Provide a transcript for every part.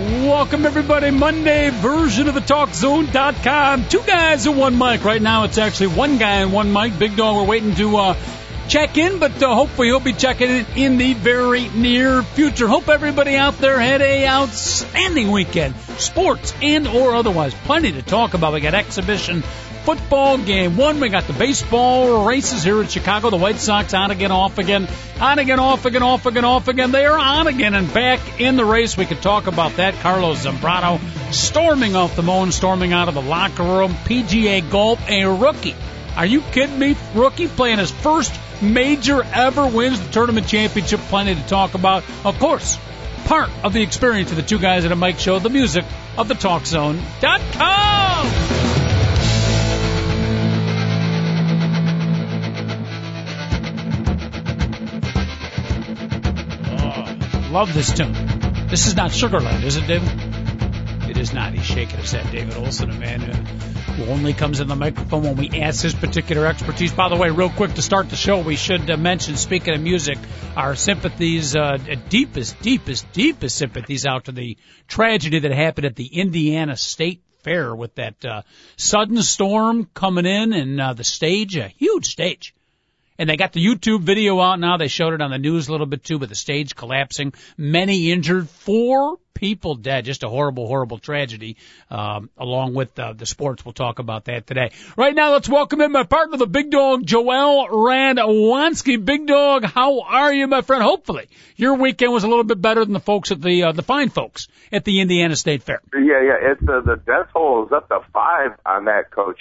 Welcome everybody, Monday version of the TalkZone.com. Two guys and one mic. Right now it's actually one guy and one mic. Big Dog, we're waiting to uh, check in, but uh, hopefully he'll be checking in in the very near future. Hope everybody out there had a outstanding weekend, sports and or otherwise. Plenty to talk about. We got exhibition football game one. We got the baseball races here in Chicago. The White Sox on again, off again, on again, off again, off again, off again. They are on again and back in the race. We could talk about that. Carlos Zambrano storming off the mound, storming out of the locker room. PGA Golf, a rookie. Are you kidding me? Rookie playing his first major ever wins the tournament championship. Plenty to talk about. Of course, part of the experience of the two guys at a mic show, the music of the TalkZone.com. Love this tune. This is not Sugarland, is it, David? It is not. He's shaking his head. David Olson, a man who only comes in the microphone when we ask his particular expertise. By the way, real quick to start the show, we should uh, mention, speaking of music, our sympathies, uh, deepest, deepest, deepest sympathies out to the tragedy that happened at the Indiana State Fair with that uh, sudden storm coming in and uh, the stage, a huge stage and they got the YouTube video out now. They showed it on the news a little bit too, but the stage collapsing, many injured, four people dead. Just a horrible, horrible tragedy. Um, along with uh, the sports, we'll talk about that today. Right now, let's welcome in my partner, the big dog, Joel Radwanski. Big dog, how are you, my friend? Hopefully, your weekend was a little bit better than the folks at the uh, the fine folks at the Indiana State Fair. Yeah, yeah. It's uh, the death toll is up to five on that, coach.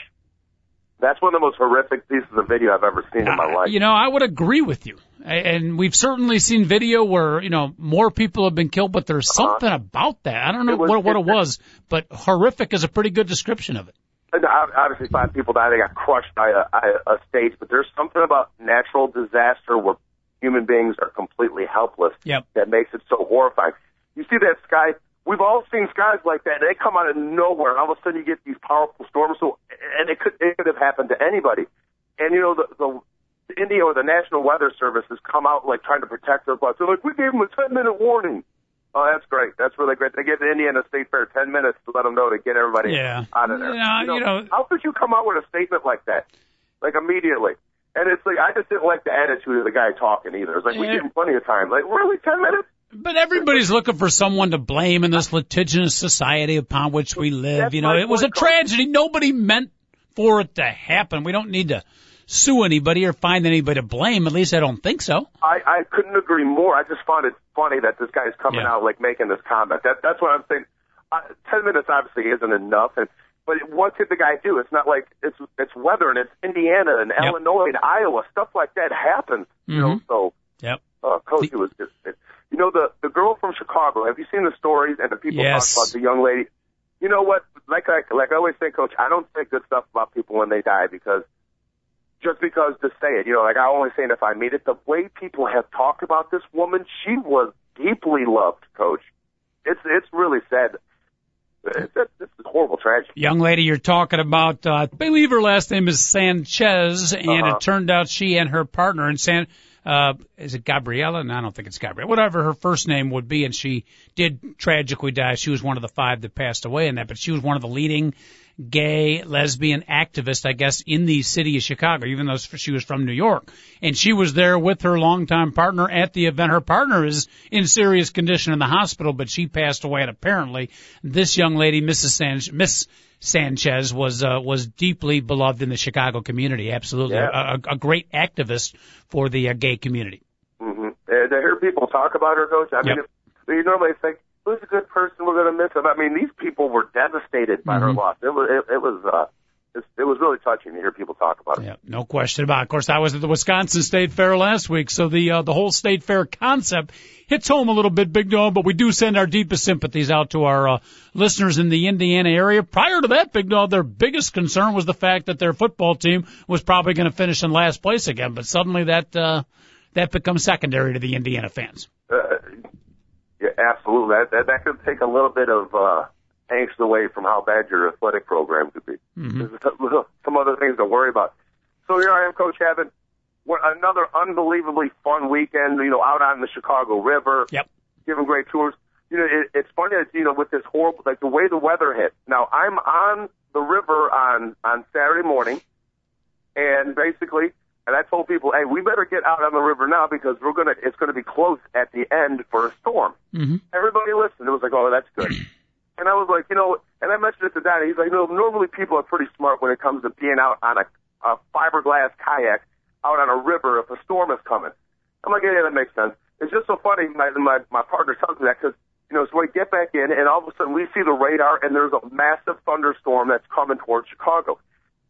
That's one of the most horrific pieces of video I've ever seen in my life. You know, I would agree with you. And we've certainly seen video where, you know, more people have been killed, but there's uh-huh. something uh, about that. I don't know was, what, what it, it was, but horrific is a pretty good description of it. Obviously, five people died. They got crushed by a, a stage, but there's something about natural disaster where human beings are completely helpless yep. that makes it so horrifying. You see that sky we've all seen skies like that. They come out of nowhere, and all of a sudden you get these powerful storms. So, and it could it could have happened to anybody. And you know the the India or the National Weather Service has come out like trying to protect their butts. They're like, we gave them a 10 minute warning. Oh, that's great. That's really great. They gave the Indiana State Fair 10 minutes to let them know to get everybody yeah. out of there. Yeah, you, know, you know, how could you come out with a statement like that, like immediately? And it's like I just didn't like the attitude of the guy talking either. It's like we gave him plenty of time. Like really, 10 minutes? But everybody's looking for someone to blame in this litigious society upon which we live. That's you know, it was a tragedy. Nobody meant for it to happen. We don't need to sue anybody or find anybody to blame. At least I don't think so. I, I couldn't agree more. I just find it funny that this guy's coming yeah. out like making this comment. That that's what I'm saying. Uh, Ten minutes obviously isn't enough, and but what could the guy do? It's not like it's it's weather and it's Indiana and yep. Illinois and Iowa stuff like that happens. Mm-hmm. You know, so yep. Uh, coach, the, it was just. It, you know the the girl from Chicago. Have you seen the stories and the people yes. talk about the young lady? You know what? Like I like I always say, Coach, I don't say good stuff about people when they die because just because to say it. You know, like I only say it if I meet it. The way people have talked about this woman, she was deeply loved, Coach. It's it's really sad. It's, it's a horrible tragedy. Young lady you're talking about, uh, I believe her last name is Sanchez, and Uh-huh. it turned out she and her partner and San uh, is it Gabriella? No, I don't think it's Gabriella. Whatever her first name would be, and she did tragically die. She was one of the five that passed away in that, but she was one of the leading gay lesbian activist, I guess, in the city of Chicago, even though she was from New York. And she was there with her longtime partner at the event. Her partner is in serious condition in the hospital, but she passed away. And apparently, this young lady, Mrs. San- Miss Sanchez, was uh, was deeply beloved in the Chicago community. Absolutely, Yeah. a, a great activist for the uh, gay community. Mm-hmm. And to hear people talk about her, Coach, I mean, Yep. if, you normally think who's a good person, we're going to miss him. I mean, these people were devastated by her Mhm. loss. It was it, it was uh, it was really touching to hear people talk about it. Yeah, no question about. It. Of course, I was at the Wisconsin State Fair last week, so the uh, the whole State Fair concept hits home a little bit, Big Dog. But we do send our deepest sympathies out to our uh, listeners in the Indiana area. Prior to that, Big Dog, their biggest concern was the fact that their football team was probably going to finish in last place again. But suddenly that uh, that becomes secondary to the Indiana fans. Uh, yeah, absolutely. That, that that could take a little bit of. uh angst away from how bad your athletic program could be. Mm-hmm. There's some other things to worry about. So here I am, Coach Having another unbelievably fun weekend. You know, out on the Chicago River. Yep. Giving great tours. You know, it, it's funny that you know with this horrible, like the way the weather hit. Now I'm on the river on on Saturday morning, and basically, and I told people, hey, we better get out on the river now because we're gonna, it's gonna be close at the end for a storm. Mm-hmm. Everybody listened. It was like, oh, that's good. And I was like, you know, and I mentioned it to Danny. He's like, you know, normally people are pretty smart when it comes to being out on a, a fiberglass kayak out on a river if a storm is coming. I'm like, yeah, yeah, that makes sense. It's just so funny. My my my partner tells me that because you know, so we get back in, and all of a sudden we see the radar, and there's a massive thunderstorm that's coming towards Chicago.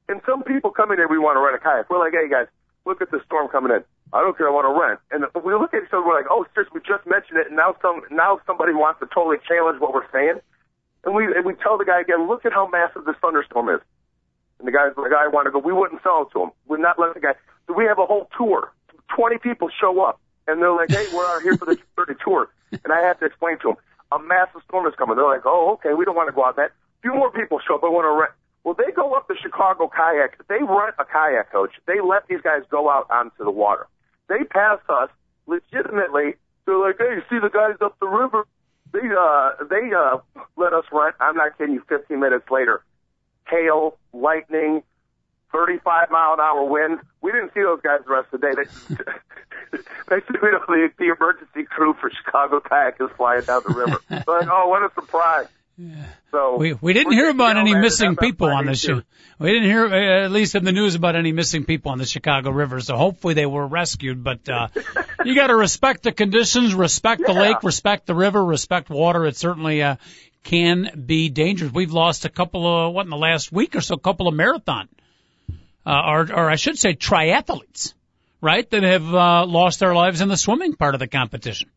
And some people come in here, we want to rent a kayak. We're like, hey guys, look at the storm coming in. I don't care, I want to rent. And we look at each other, we're like, oh, seriously, we just mentioned it, and now some now somebody wants to totally challenge what we're saying. And we and we tell the guy again, look at how massive this thunderstorm is. And the guy's the guy want to go. We wouldn't sell it to him. We're not letting the guy. So we have a whole tour. Twenty people show up, and they're like, "Hey, we're out here for the 30 tour." And I have to explain to them, a massive storm is coming. They're like, "Oh, okay, we don't want to go out that." A few more people show up. They want to rent. Well, they go up the Chicago kayak. They rent a kayak coach. They let these guys go out onto the water. They pass us legitimately. They're like, "Hey, you see the guys up the river? They uh they uh let us rent. I'm not kidding you. 15 minutes later, hail, lightning, 35 mile an hour wind. We didn't see those guys the rest of the day. They they said you know the, the emergency crew for Chicago Kayak is flying down the river. like, oh, what a surprise! Yeah. So we we didn't hear about any missing people on the show. We didn't hear uh, at least in the news about any missing people on the Chicago River. So hopefully they were rescued. But uh, you got to respect the conditions, respect the lake, respect the river, respect water. It certainly uh, can be dangerous. We've lost a couple of what in the last week or so, a couple of marathon, uh, or or I should say triathletes, right? That have uh, lost their lives in the swimming part of the competition.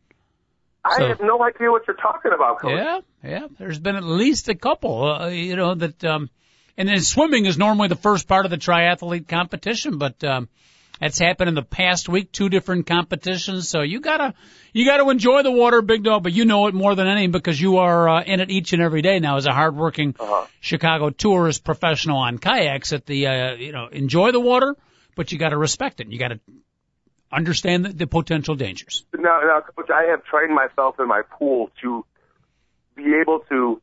I So- have no idea what you're talking about, Coach. Yeah, yeah. There's been at least a couple, uh, you know, that, um, and then swimming is normally the first part of the triathlete competition, but, um, that's happened in the past week, two different competitions. So you gotta, you gotta enjoy the water, big dog, but you know it more than any because you are, uh, in it each and every day now as a hardworking Uh-huh. Chicago tourist professional on kayaks at the, uh, you know, enjoy the water, but you gotta respect it. You gotta understand the, the potential dangers. Now, now, Coach, I have trained myself in my pool to be able to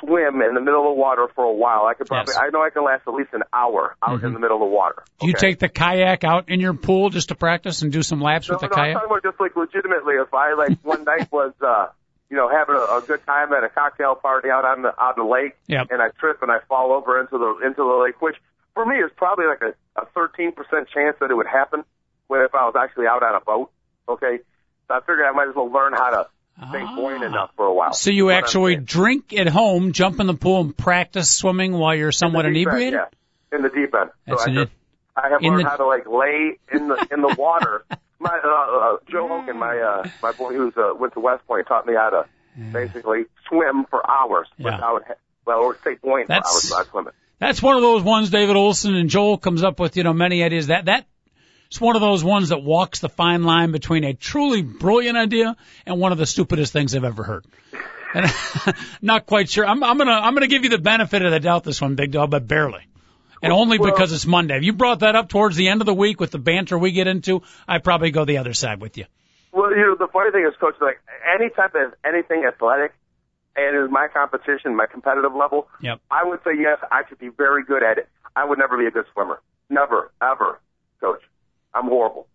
swim in the middle of the water for a while. I could probably, Yes. I know I can last at least an hour out in the middle of the water. Do you take the kayak out in your pool just to practice and do some laps No, with the no, I'm kayak? talking about just like legitimately. If I like one night was, uh, you know, having a, a good time at a cocktail party out on the out on the lake, Yep. and I trip and I fall over into the into the lake, which for me is probably like a a 13% chance that it would happen. When if I was actually out on a boat, okay, so I figured I might as well learn how to stay Ah. buoyant enough for a while. So you what actually drink at home, jump in the pool, and practice swimming while you're somewhat In deep end, inebriated? yeah, in the deep end. That's so I just I have learned the- how to like lay in the in the water. my uh, uh, Joe Hogan, my uh, my boy who's uh, went to West Point, taught me how to basically swim for hours Yeah. without well, or stay buoyant for That's- hours without swimming. That's one of those ones David Olson and Joel comes up with, you know, many ideas. That that it's one of those ones that walks the fine line between a truly brilliant idea and one of the stupidest things I've ever heard. And not quite sure. I'm, I'm gonna I'm gonna give you the benefit of the doubt this one, Big Dog, but barely. And only Well- because it's Monday. If you brought that up towards the end of the week with the banter we get into, I'd probably go the other side with you. Well, you know, the funny thing is, coach, like any type of anything athletic, and is my competition, my competitive level. Yep. I would say yes, I could be very good at it. I would never be a good swimmer. Never, ever, coach. I'm horrible.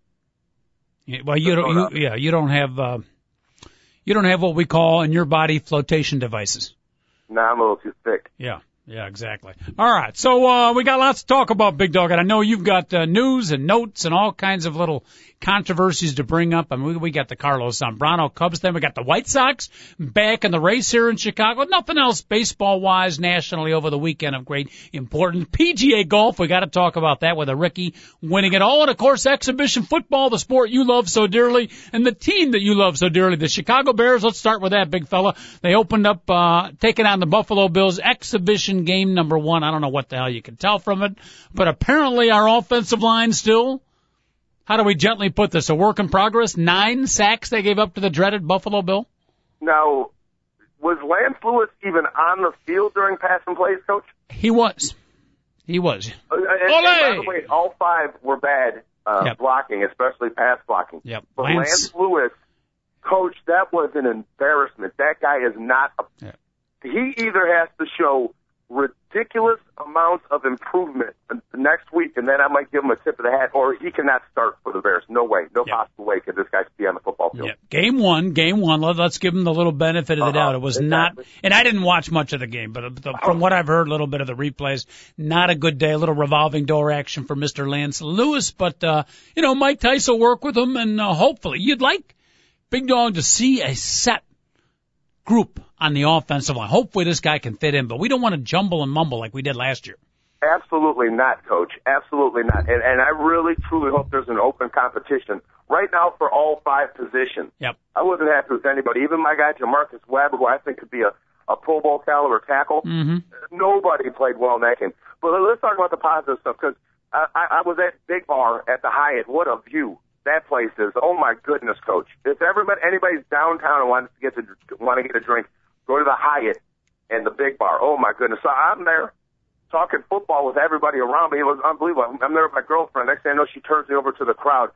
Yeah, Well, you don't. You, yeah, you don't have. Uh, you don't have what we call in your body flotation devices. Now I'm a little too thick. Yeah. Yeah, exactly. All right. So, uh, we got lots to talk about, Big Dog, and I know you've got, uh, news and notes and all kinds of little controversies to bring up. I mean, we, got the Carlos Zambrano Cubs then. We got the White Sox back in the race here in Chicago. Nothing else baseball wise nationally over the weekend of great importance. PGA golf, we got to talk about that with a Rickie winning it all. And of course, exhibition football, the sport you love so dearly and the team that you love so dearly, the Chicago Bears. Let's start with that big fella. They opened up, uh, taking on the Buffalo Bills exhibition game number one. I don't know what the hell you can tell from it, but apparently our offensive line still how do we gently put this? A work in progress? Nine sacks they gave up to the dreaded Buffalo Bill? Now, was Lance Louis even on the field during passing plays, Coach? He was. He was. Uh, and, and by the way, all five were bad uh, yep. blocking, especially pass blocking. Yep. But Lance, Lance Louis, Coach, that was an embarrassment. That guy is not. A, yep. He either has to show ridiculous amounts of improvement next week, and then I might give him a tip of the hat, or he cannot start for the Bears. No way, no yep. possible way could this guy be on the football field. Yep. Game one, game one. Let, us give him the little benefit of the uh-huh. doubt. It was exactly. not, and I didn't watch much of the game, but the, from what I've heard, a little bit of the replays, not a good day. A little revolving door action for Mr. Lance Louis, but uh, you know, Mike Tice will work with him, and uh, hopefully, you'd like Big Dog to see a set group on the offensive line. Hopefully this guy can fit in, but we don't want to jumble and mumble like we did last year. Absolutely not, coach. Absolutely not. And, and I really, truly hope there's an open competition right now for all five positions. Yep. I wasn't happy with anybody. Even my guy, J'Marcus Webb, who I think could be a, a Pro Bowl caliber tackle. Mm-hmm. Nobody played well in that game. But let's talk about the positive stuff because I, I, I was at Big Bar at the Hyatt. What a view that place is. Oh my goodness, coach. If everybody, anybody's downtown and wants to get to, want to get a drink, go to the Hyatt and the Big Bar. Oh my goodness. So I'm there talking football with everybody around me. It was unbelievable. I'm there with my girlfriend. Next thing I know, she turns me over to the crowd.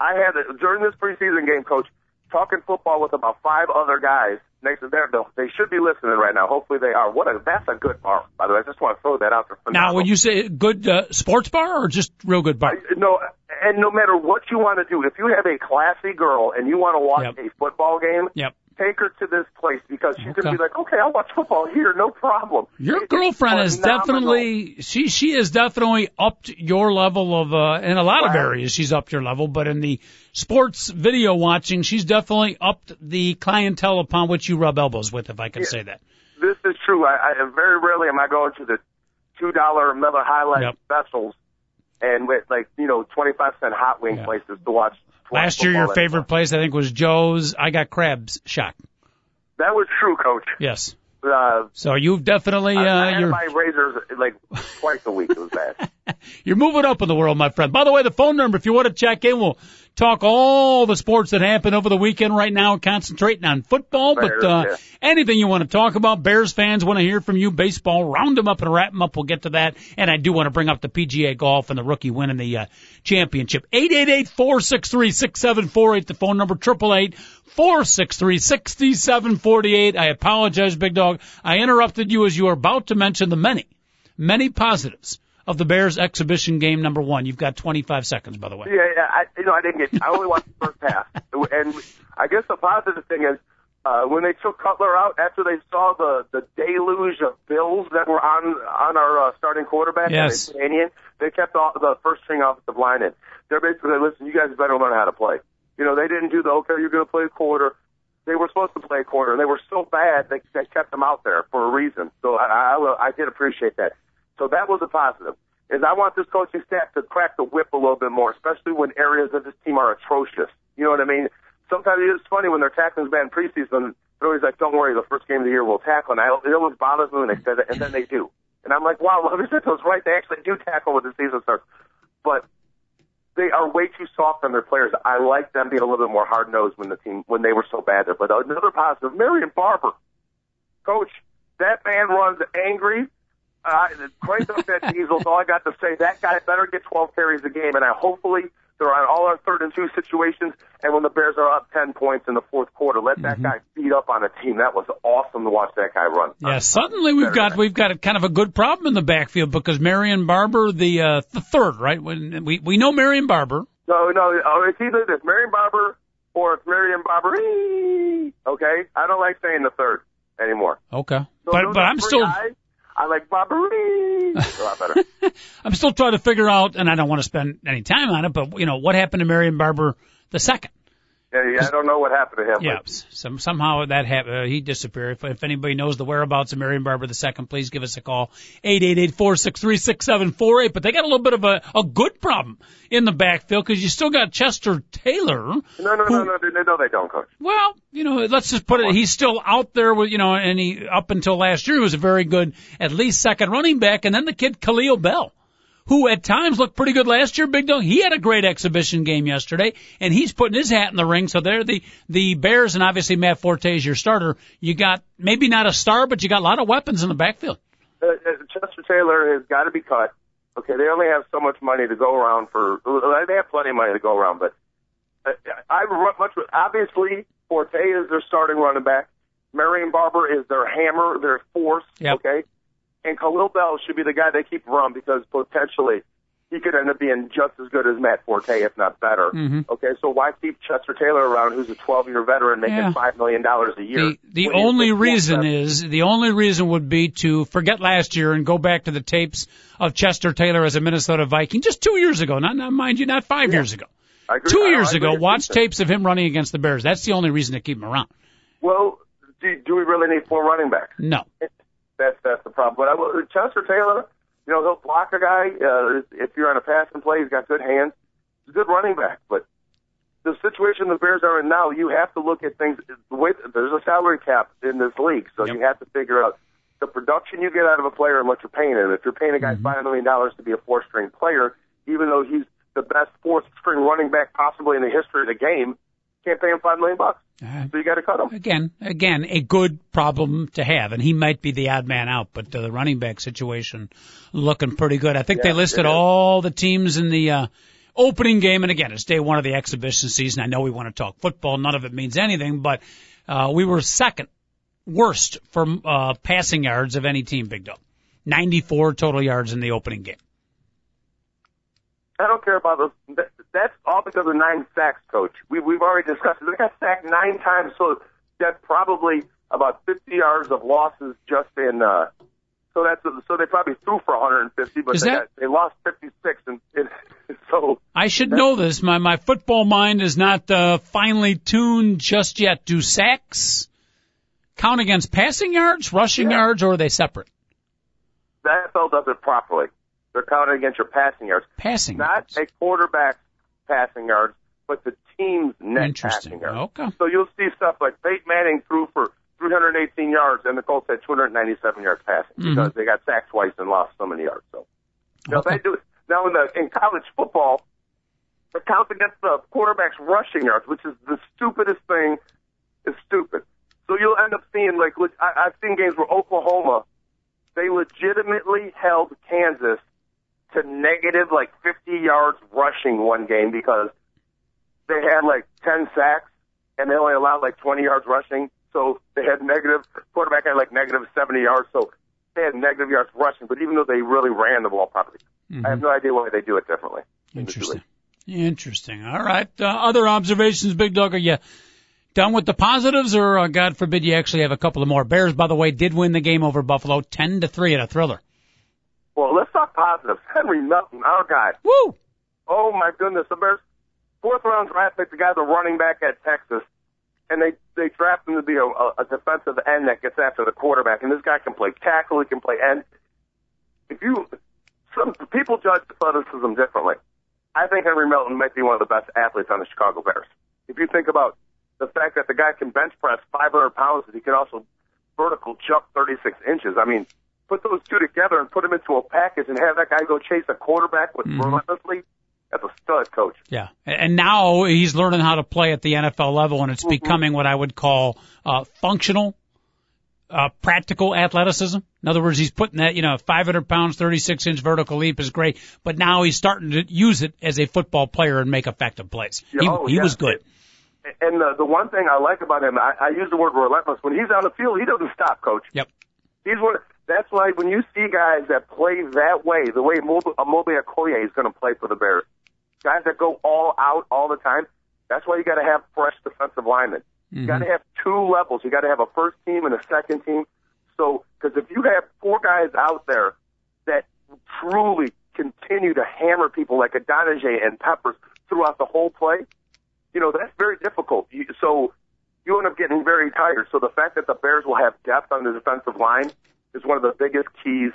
I had during this preseason game, coach, talking football with about five other guys next to there. They should be listening right now. Hopefully they are. What a that's a good bar, by the way. I just want to throw that out there. For now, Now when you say good uh, sports bar or just real good bar? I, no, and no matter what you want to do, if you have a classy girl and you want to watch yep. a football game, yep take her to this place because she's okay. going to be like, okay, I'll watch football here, no problem. Your girlfriend is definitely she she is definitely upped your level of uh in a lot of areas she's upped your level, but in the sports video watching, she's definitely upped the clientele upon which you rub elbows with, if I can yeah, say that. This is true. I, I very rarely am I going to the two dollar Miller High Life yep. specials and with like you know twenty five cent hot wing yeah. places to watch Last year, your favorite place I think was Joe's. I got crabs shot. That was true, Coach. Yes. Uh, so you've definitely uh, I you're my razors like twice a week. It was bad. you're moving up in the world, my friend. By the way, the phone number if you want to check in, we'll talk all the sports that happened over the weekend right now, concentrating on football, but uh, yeah. anything you want to talk about, Bears fans want to hear from you, baseball, round them up and wrap them up. We'll get to that. And I do want to bring up the PGA golf and the rookie winning the uh, championship. 888-463-6748, the phone number, 888 463 6748. I apologize, Big Dog. I interrupted you as you were about to mention the many, many positives of the Bears exhibition game number one. You've got 25 seconds, by the way. Yeah, yeah I, you know, I didn't get, I only watched the first half. And I guess the positive thing is, uh, when they took Cutler out after they saw the, the deluge of bills that were on, on our, uh, starting quarterback, yes. They kept all, the first string off the line in. They're basically, listen, you guys better learn how to play. You know, they didn't do the, okay, you're going to play a quarter. They were supposed to play a quarter, and they were so bad they, they kept them out there for a reason. So I, I, I did appreciate that. So that was a positive is I want this coaching staff to crack the whip a little bit more, especially when areas of this team are atrocious. You know what I mean? Sometimes it's funny when they're tackling bad in preseason. They're always like, "Don't worry, the first game of the year we'll tackle." And I, it always bothers me when they say that, and then they do. And I'm like, "Wow, Levis was right. They actually do tackle when the season starts." But they are way too soft on their players. I like them being a little bit more hard nosed when the team when they were so bad there. But another positive, Marion Barber, coach, that man runs angry uh, crank up that diesel. all I got to say. That guy better get 12 carries a game, and I hopefully they're on all our third and two situations. And when the Bears are up 10 points in the fourth quarter, let that mm-hmm. guy beat up on a team. That was awesome to watch that guy run. Yeah, suddenly we've got we've got a, kind of a good problem in the backfield because Marion Barber, the uh, the third, right? When we we know Marion Barber. No, no, oh, it's either this Marion Barber or it's Marion Barber. Okay, I don't like saying the third anymore. Okay, so but but I'm still. Guys, like Barberie. a lot better. I'm still trying to figure out, and I don't want to spend any time on it, but you know what happened to Marion Barber the second? Yeah, I don't know what happened to him. Yeah, some, somehow that happened. Uh, he disappeared. If, if anybody knows the whereabouts of Marion Barber II, please give us a call. Eight eight eight four six three six seven four eight. But they got a little bit of a, a good problem in the backfield because you still got Chester Taylor. No, no, who- no, no, no, no, they don't, coach. Well, you know, let's just put it. He's still out there with, you know, and he up until last year he was a very good, at least second running back. And then the kid Kahlil Bell, who at times looked pretty good last year. Big dog. He had a great exhibition game yesterday, and he's putting his hat in the ring. So they're the the Bears, and obviously Matt Forte is your starter. You got maybe not a star, but you got a lot of weapons in the backfield. Uh, Chester Taylor has got to be cut. Okay, they only have so much money to go around for. They have plenty of money to go around, but uh, I run much. Obviously, Forte is their starting running back. Marion Barber is their hammer, their force. Yep. Okay, and Kahlil Bell should be the guy they keep around because potentially he could end up being just as good as Matt Forte, if not better. Mhm. Okay, so why keep Chester Taylor around, who's a 12-year veteran making Yeah. five million dollars a year? The the only reason is the only reason would be to forget last year and go back to the tapes of Chester Taylor as a Minnesota Viking just two years ago. Not, not mind you, not five years ago. Two years ago, watch tapes of him running against the Bears. That's the only reason to keep him around. Well, do, do we really need four running backs? No. That's that's the problem. But I will, Chester Taylor, you know, he'll block a guy. Uh, if you're on a passing play, he's got good hands. He's a good running back. But the situation the Bears are in now, you have to look at things. Way there's a salary cap in this league, so Yep. you have to figure out the production you get out of a player and what you're paying him. If you're paying a guy five million dollars to be a four-string player, even though he's the best fourth-string running back possibly in the history of the game, can't pay him five million bucks. Uh, So you got to cut him. again, again, a good problem to have, and he might be the odd man out, but uh, the running back situation looking pretty good. I think they listed all the teams in the uh, opening game, and again, it's day one of the exhibition season. I know we want to talk football; none of it means anything, but uh, we were second worst for uh, passing yards of any team. Big dog, 94 total yards in the opening game. I don't care about those. That, that's all because of nine sacks, coach. We, we've already discussed it. They got sacked nine times, so that's probably about 50 yards of losses just in. Uh, so that's so they probably threw for 150, but Is they, that- got, they lost 56, and, and so I should know this. My my football mind is not uh, finely tuned just yet. Do sacks count against passing yards, rushing Yeah. yards, or are they separate? the NFL does it properly. They're counted against your passing yards, Passing not yards. a quarterback's passing yards, but the team's net passing yards. Okay. So you'll see stuff like Peyton Manning threw for 318 yards, and the Colts had 297 yards passing Mhm. because they got sacked twice and lost so many yards. So now Okay. they do it. Now in the in college football, it counts against the quarterback's rushing yards, which is the stupidest thing. Is stupid. So you'll end up seeing like I, I've seen games where Oklahoma, they legitimately held Kansas to negative like 50 yards rushing one game because they had like 10 sacks and they only allowed like 20 yards rushing. So they had negative, quarterback had like negative 70 yards. So they had negative yards rushing, but even though they really ran the ball properly, I have no idea why they do it differently. Interesting. Interesting. All right. Uh, other observations, Big Dog. Are you done with the positives, or uh, God forbid you actually have a couple of more? Bears, by the way, did win the game over Buffalo, ten to three in a thriller. Well, let's talk positives. Henry Melton, our guy. Woo! Oh my goodness, the Bears fourth round draft pick, the guy's a running back at Texas, and they they draft him to be a, a, a defensive end that gets after the quarterback. And this guy can play tackle, he can play end. If you some people judge athleticism differently. I think Henry Melton might be one of the best athletes on the Chicago Bears. If you think about the fact that the guy can bench press 500 pounds, and he can also vertical jump 36 inches. I mean, put those two together and put them into a package and have that guy go chase a quarterback with relentlessly. That's a stud coach. Yeah, and now he's learning how to play at the NFL level, and it's becoming what I would call uh, functional, uh, practical athleticism. In other words, he's putting that, you know, 500 pounds, 36 inch vertical leap is great, but now he's starting to use it as a football player and make effective plays. Yeah, He, oh, he yeah. was good. And the the one thing I like about him, I, I use the word relentless. When he's on the field, he doesn't stop, coach. Yep. He's one. That's why when you see guys that play that way, the way Amobi Okoye is going to play for the Bears, guys that go all out all the time. That's why you got to have fresh defensive linemen. You got to mm-hmm. have two levels. You got to have a first team and a second team. So, because if you have four guys out there that truly continue to hammer people like Idonije and Peppers throughout the whole play, you know, that's very difficult. You, so you end up getting very tired. So the fact that the Bears will have depth on the defensive line is one of the biggest keys.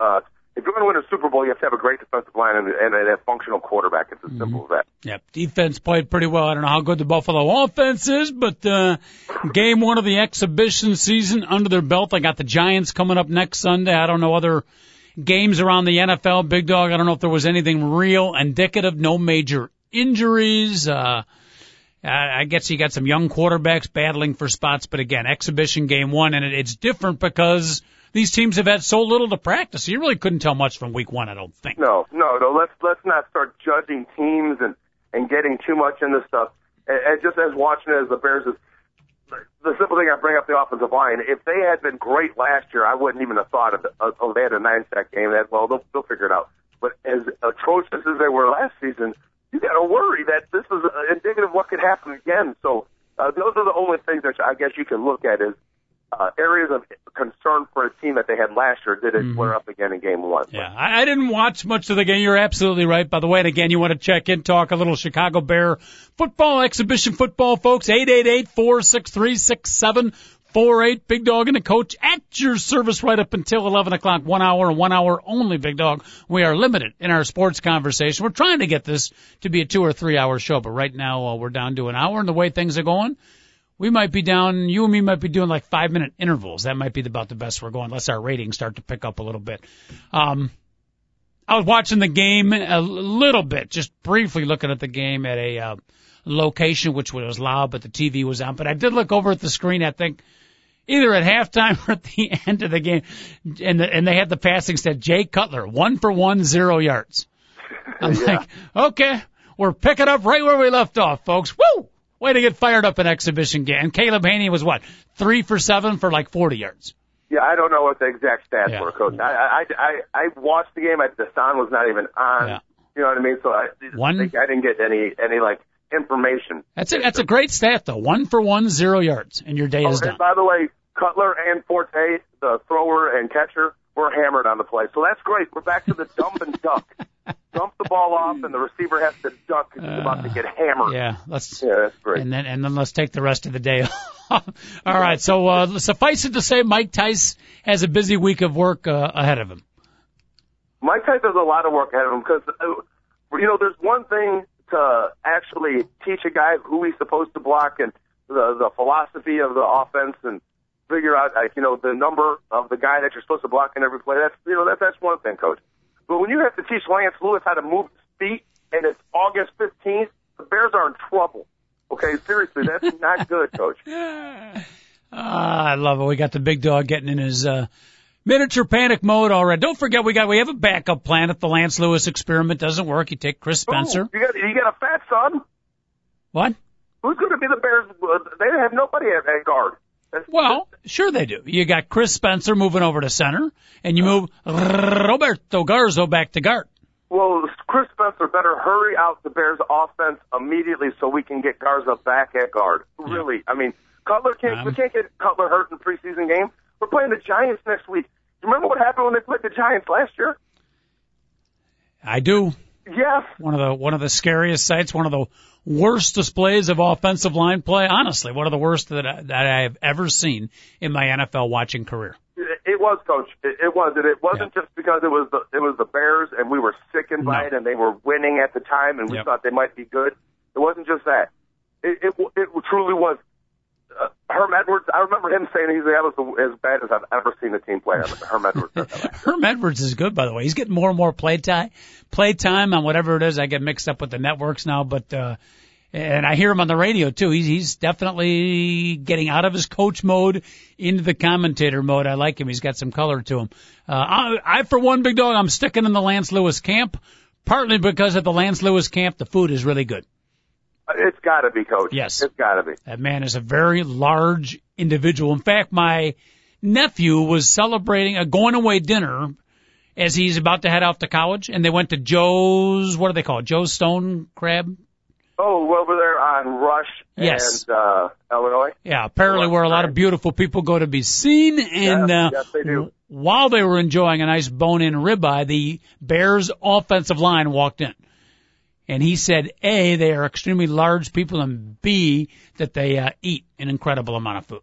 Uh, if you're going to win a Super Bowl, you have to have a great defensive line and, and a functional quarterback. It's as mm-hmm. simple as that. Yep. Defense played pretty well. I don't know how good the Buffalo offense is, but uh, game one of the exhibition season under their belt. I got the Giants coming up next Sunday. I don't know other games around the NFL. Big dog. I don't know if there was anything real indicative. No major injuries. Uh, I guess you got some young quarterbacks battling for spots, but again, exhibition game one, and it's different because these teams have had so little to practice. You really couldn't tell much from week one, I don't think. No, no, no. Let's let's not start judging teams and and getting too much into stuff. And, and just as watching it as the Bears is the simple thing I bring up the offensive line. If they had been great last year, I wouldn't even have thought of it. Oh, they had a nine sack game. That well, they'll, they'll figure it out. But as atrocious as they were last season, you got to worry that this is indicative of what could happen again. So uh, those are the only things that I guess you can look at is uh, areas of concern for a team that they had last year. Did it mm-hmm. flare up again in game one? Yeah, I, I didn't watch much of the game. You're absolutely right. By the way, and again, you want to check in, talk a little Chicago Bear football exhibition football, folks. Eight eight eight four six three six seven four eight. Big Dog and the coach at your service right up until 11 o'clock. One hour one hour only, Big Dog. We are limited in our sports conversation. We're trying to get this to be a two or three hour show, but right now uh, we're down to an hour and the way things are going, we might be down, you and me might be doing like five minute intervals. That might be about the best we're going, unless our ratings start to pick up a little bit. Um, I was watching the game a little bit, just briefly looking at the game at a uh, location which was loud, but the TV was on. But I did look over at the screen. I think either at halftime or at the end of the game, and the, and they had the passing stat. Jay Cutler, one for one, zero yards. I'm yeah. like, okay, we're picking up right where we left off, folks. Woo! Way to get fired up in exhibition game. And Caleb Hanie was what? Three for seven for like 40 yards. Yeah, I don't know what the exact stats yeah. were, Coach. I, I, I, I watched the game. I, the sound was not even on. Yeah. You know what I mean? So I, One, I, I didn't get any, any like information. That's a, that's a great stat though. One for one, zero yards, and your day oh, is done. by the way, Cutler and Forte, the thrower and catcher, were hammered on the play. So that's great. We're back to the dump and duck. dump the ball off, and the receiver has to duck because he's about to get hammered. Yeah, let's. Yeah, that's great. And then and then let's take the rest of the day All right. So uh, suffice it to say, Mike Tice has a busy week of work uh, ahead of him. Mike Tice has a lot of work ahead of him because uh, you know there's one thing to actually teach a guy who he's supposed to block and the the philosophy of the offense and figure out like you know the number of the guy that you're supposed to block in every play. That's you know that that's one thing, coach. But when you have to teach Lance Louis how to move his feet and it's August 15th, the Bears are in trouble. Okay, seriously, that's not good, coach. Ah, I love it. We got the big dog getting in his uh miniature panic mode already. Don't forget we got we have a backup plan if the Lance Louis experiment doesn't work. You take Chris Spencer. Ooh, you got you got a fat son. What? Who's going to be the Bears? They have nobody at, at guard. Well, sure they do. You got Chris Spencer moving over to center, and you move Roberto Garza back to guard. Well, Chris Spencer better hurry out the Bears' offense immediately so we can get Garza back at guard. Really, I mean, Cutler can't. Um, we can't get Cutler hurt in the preseason game. We're playing the Giants next week. Remember what happened when they played the Giants last year? I do. Yes. One of the one of the scariest sights, one of the worst displays of offensive line play. Honestly, one of the worst that I, that I have ever seen in my NFL watching career. It was, coach. It, it was, and it wasn't yeah. just because it was the it was the Bears, and we were sickened no. by it, and they were winning at the time, and we yep. thought they might be good. It wasn't just that. It it, it truly was. Uh, Herm Edwards, I remember him saying he's that was the, as bad as I've ever seen a team play. Herm Edwards. Herm Edwards is good, by the way. He's getting more and more play time, play time on whatever it is. I get mixed up with the networks now, but uh, and I hear him on the radio too. He's he's definitely getting out of his coach mode into the commentator mode. I like him. He's got some color to him. Uh, I, I for one, big dog, I'm sticking in the Lance Louis camp, partly because at the Lance Louis camp the food is really good. It's got to be, coach. Yes, it's got to be. That man is a very large individual. In fact, my nephew was celebrating a going away dinner as he's about to head off to college, and they went to Joe's. What do they call it? Joe's Stone Crab Oh, over there on Rush Yes. and uh, Illinois. Yeah, apparently where a lot of beautiful people go to be seen. And Yes, uh, yes, they do. while they were enjoying a nice bone-in ribeye, the Bears offensive line walked in. And he said, A, they are extremely large people, and B, that they uh, eat an incredible amount of food.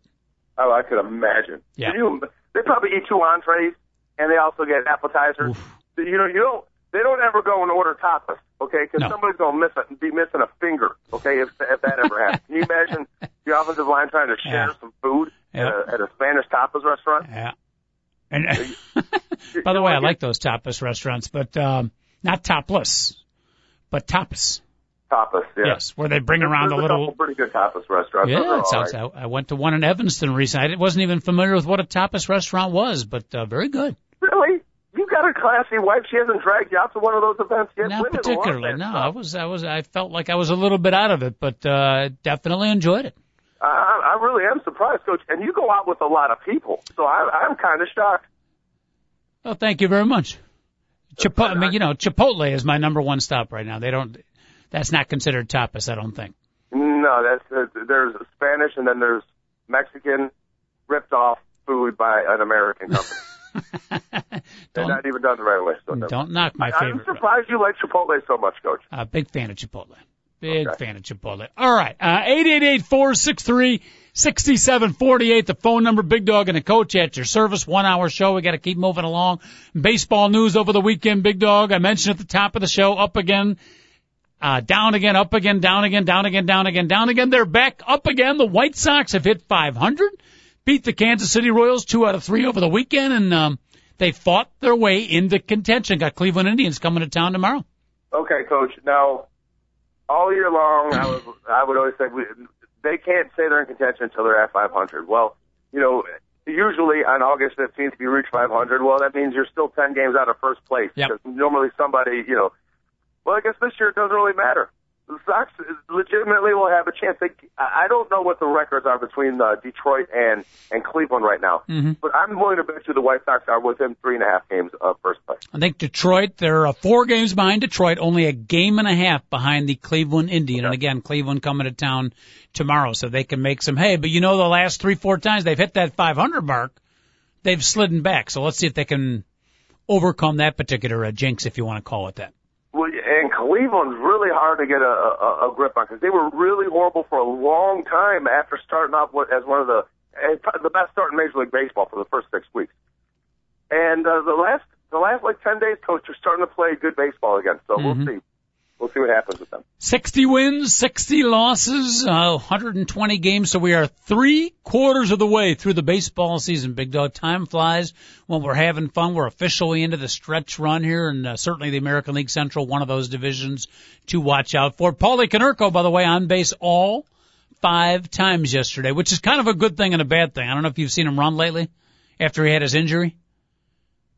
Oh, I could imagine. Yeah. You, they probably eat two entrees, and they also get appetizers. Oof. You know, you don't. They don't ever go and order tapas, okay? Because No. somebody's gonna miss it, be missing a finger, okay? If, if that ever happens, can you imagine the offensive line trying to share Yeah. some food Yeah. at, a, at a Spanish tapas restaurant? Yeah. And by the way, I like those tapas restaurants, but um, not topless, but tapas. tapas. Yeah. Yes, where they bring around a There's little. couple pretty good tapas restaurants. Yeah, it sounds. right. I, I went to one in Evanston recently. I wasn't even familiar with what a tapas restaurant was, but uh, very good. Really? You got a classy wife. She hasn't dragged you out to one of those events yet. Not particularly. No. I was. I was. I felt like I was a little bit out of it, but uh, definitely enjoyed it. I, I really am surprised, Coach. And you go out with a lot of people, so I, I'm kind of shocked. Well, thank you very much. Chipotle. I mean, you know, Chipotle is my number one stop right now. They don't. That's not considered tapas, I don't think. No, that's uh, there's Spanish and then there's Mexican ripped off food by an American company. They're don't not even done the right way. So don't knock my I, I'm favorite. surprised you like Chipotle so much, Coach. Uh, big fan of Chipotle. Big Okay. fan of Chipotle. All right. Uh, 888-463-6748. The phone number, Big Dog and the coach at your service. One hour show. We got to keep moving along. Baseball news over the weekend, Big Dog. I mentioned at the top of the show, up again, uh, down again, up again, down again, down again, down again, down again. They're back up again. The White Sox have hit 500, beat the Kansas City Royals two out of three over the weekend, and, um, they fought their way into contention. Got Cleveland Indians coming to town tomorrow. Okay, Coach. Now, all year long, I was I would always say we, they can't say they're in contention until they're at 500. Well, you know, usually on August 15th, if you reach 500, well, that means you're still 10 games out of first place. Yep. Because normally somebody, you know, well, I guess this year it doesn't really matter. The Sox legitimately will have a chance. They, I don't know what the records are between uh, Detroit and and Cleveland right now, Mhm. but I'm willing to bet you the White Sox are within three and a half games of first place. I think Detroit, they're uh, four games behind Detroit, only a game and a half behind the Cleveland Indian. And again, Cleveland coming to town tomorrow, so they can make some hay. But you know, the last three, four times they've hit that 500 mark, they've slidden back. So let's see if they can overcome that particular uh, jinx, if you want to call it that. And Cleveland's really hard to get a, a, a grip on because they were really horrible for a long time after starting off with, as one of the the best start in Major League Baseball for the first six weeks. And uh, the last the last like ten days, coach, are starting to play good baseball again. So we'll see. We'll see what happens with them. 60 wins, 60 losses, uh, 120 games. So we are three quarters of the way through the baseball season. Big dog, time flies when we're having fun. We're officially into the stretch run here, and uh, certainly the American League Central, one of those divisions to watch out for. Paulie Konerko, by the way, on base all five times yesterday, which is kind of a good thing and a bad thing. I don't know if you've seen him run lately after he had his injury.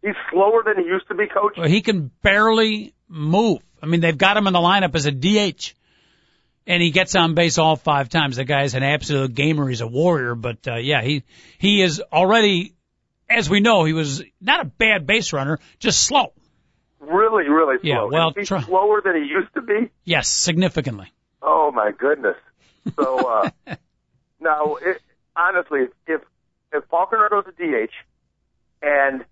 He's slower than he used to be, coach. Well, he can barely move. I mean, they've got him in the lineup as a DH, and he gets on base all five times. The guy's an absolute gamer. He's a warrior, but uh, yeah, he he is already, as we know, he was not a bad base runner, just slow. Really, really slow. Yeah, well, Is he try- slower than he used to be. Yes, significantly. Oh my goodness. So uh now it, honestly, if if Paul Konerko goes to DH and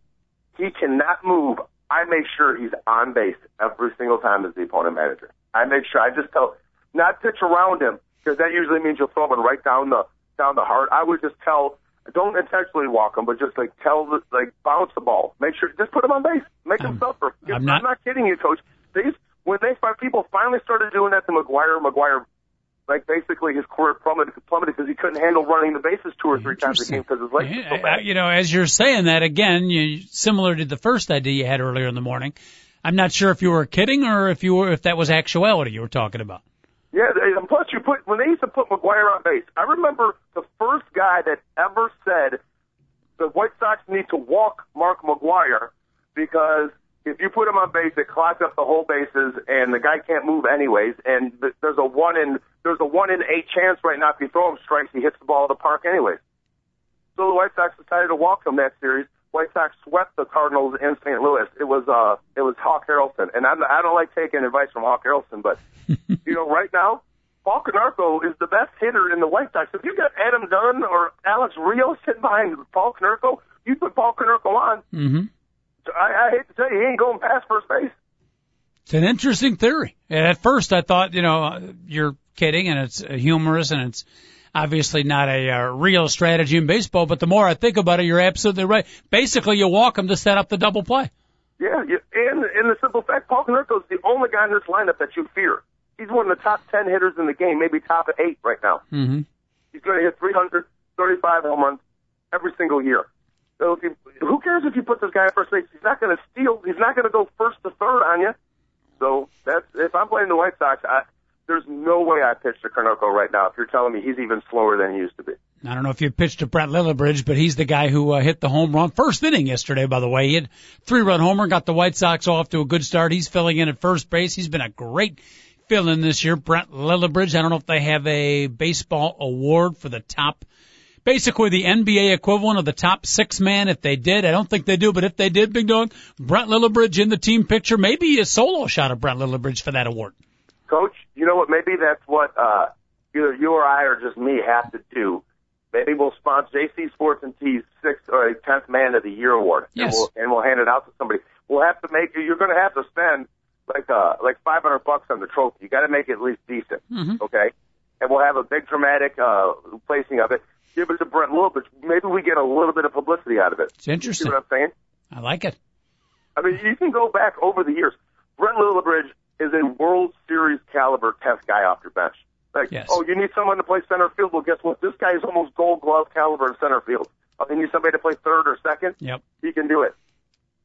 he cannot move, I make sure he's on base every single time as the opponent manager. I make sure I just tell not pitch around him because that usually means you'll throw him right down the down the heart. I would just tell don't intentionally walk him, but just like tell the like bounce the ball. Make sure just put him on base. Make him hmm. suffer. I'm not- I'm not kidding you, coach. These when they find people finally started doing that to McGwire, McGwire like basically his career plummeted plummeted because he couldn't handle running the bases two or three times a game because his legs were so bad. you know, as you're saying that again, you, similar to the first idea you had earlier in the morning. I'm not sure if you were kidding or if you were if that was actuality you were talking about. Yeah, and plus you put when they used to put McGwire on base. I remember the first guy that ever said the White Sox need to walk Mark McGwire because if you put him on base, it clogs up the whole bases, and the guy can't move anyways. And th- there's a one in there's a one in eight chance right now if you throw him strikes, he hits the ball at the park anyways. So the White Sox decided to walk him that series. White Sox swept the Cardinals in St. Louis. It was uh it was Hawk Harrelson, and I'm, I don't like taking advice from Hawk Harrelson, but you know right now Paul Konerko is the best hitter in the White Sox. If you got Adam Dunn or Alex Rios sitting behind Paul Konerko, you put Paul Konerko on. Mm-hmm. I, I hate to tell you, he ain't going past first base. It's an interesting theory. And at first, I thought, you know, you're kidding, and it's humorous, and it's obviously not a uh, real strategy in baseball. But the more I think about it, you're absolutely right. Basically, you walk him to set up the double play. Yeah, you, and in the simple fact, Paul Konerko is the only guy in this lineup that you fear. He's one of the top ten hitters in the game, maybe top eight right now. Mm-hmm. He's going to hit 335 home runs every single year. So if you, who cares if you put this guy at first base? He's not going to steal. He's not going to go first to third on you. So that's if I'm playing the White Sox, I, there's no way I pitch to Konerko right now. If you're telling me he's even slower than he used to be. I don't know if you pitched to Brett Lillibridge, but he's the guy who uh, hit the home run first inning yesterday. By the way, he had three run homer, got the White Sox off to a good start. He's filling in at first base. He's been a great fill in this year. Brett Lillibridge. I don't know if they have a baseball award for the top, basically the NBA equivalent of the top six man. If they did, I don't think they do, but if they did, Big Dog, Brett Lillibridge in the team picture, maybe a solo shot of Brett Lillibridge for that award. Coach, you know what? Maybe that's what uh, either you or I or just me have to do. Maybe we'll sponsor JC Sports and T's sixth or tenth man of the year award, yes. and, we'll, and we'll hand it out to somebody. We'll have to make. You're going to have to spend like uh like 500 bucks on the trophy. You got to make it at least decent, mm-hmm. okay? And we'll have a big dramatic uh placing of it. Give it to Brent Lillibridge. Maybe we get a little bit of publicity out of it. It's interesting. You see what I'm saying? I like it. I mean, you can go back over the years. Brent Lillibridge is a World Series caliber test guy off your bench. Like, yes. oh, you need someone to play center field. Well, guess what? This guy is almost Gold Glove caliber in center field. Oh, you need somebody to play third or second. Yep. He can do it.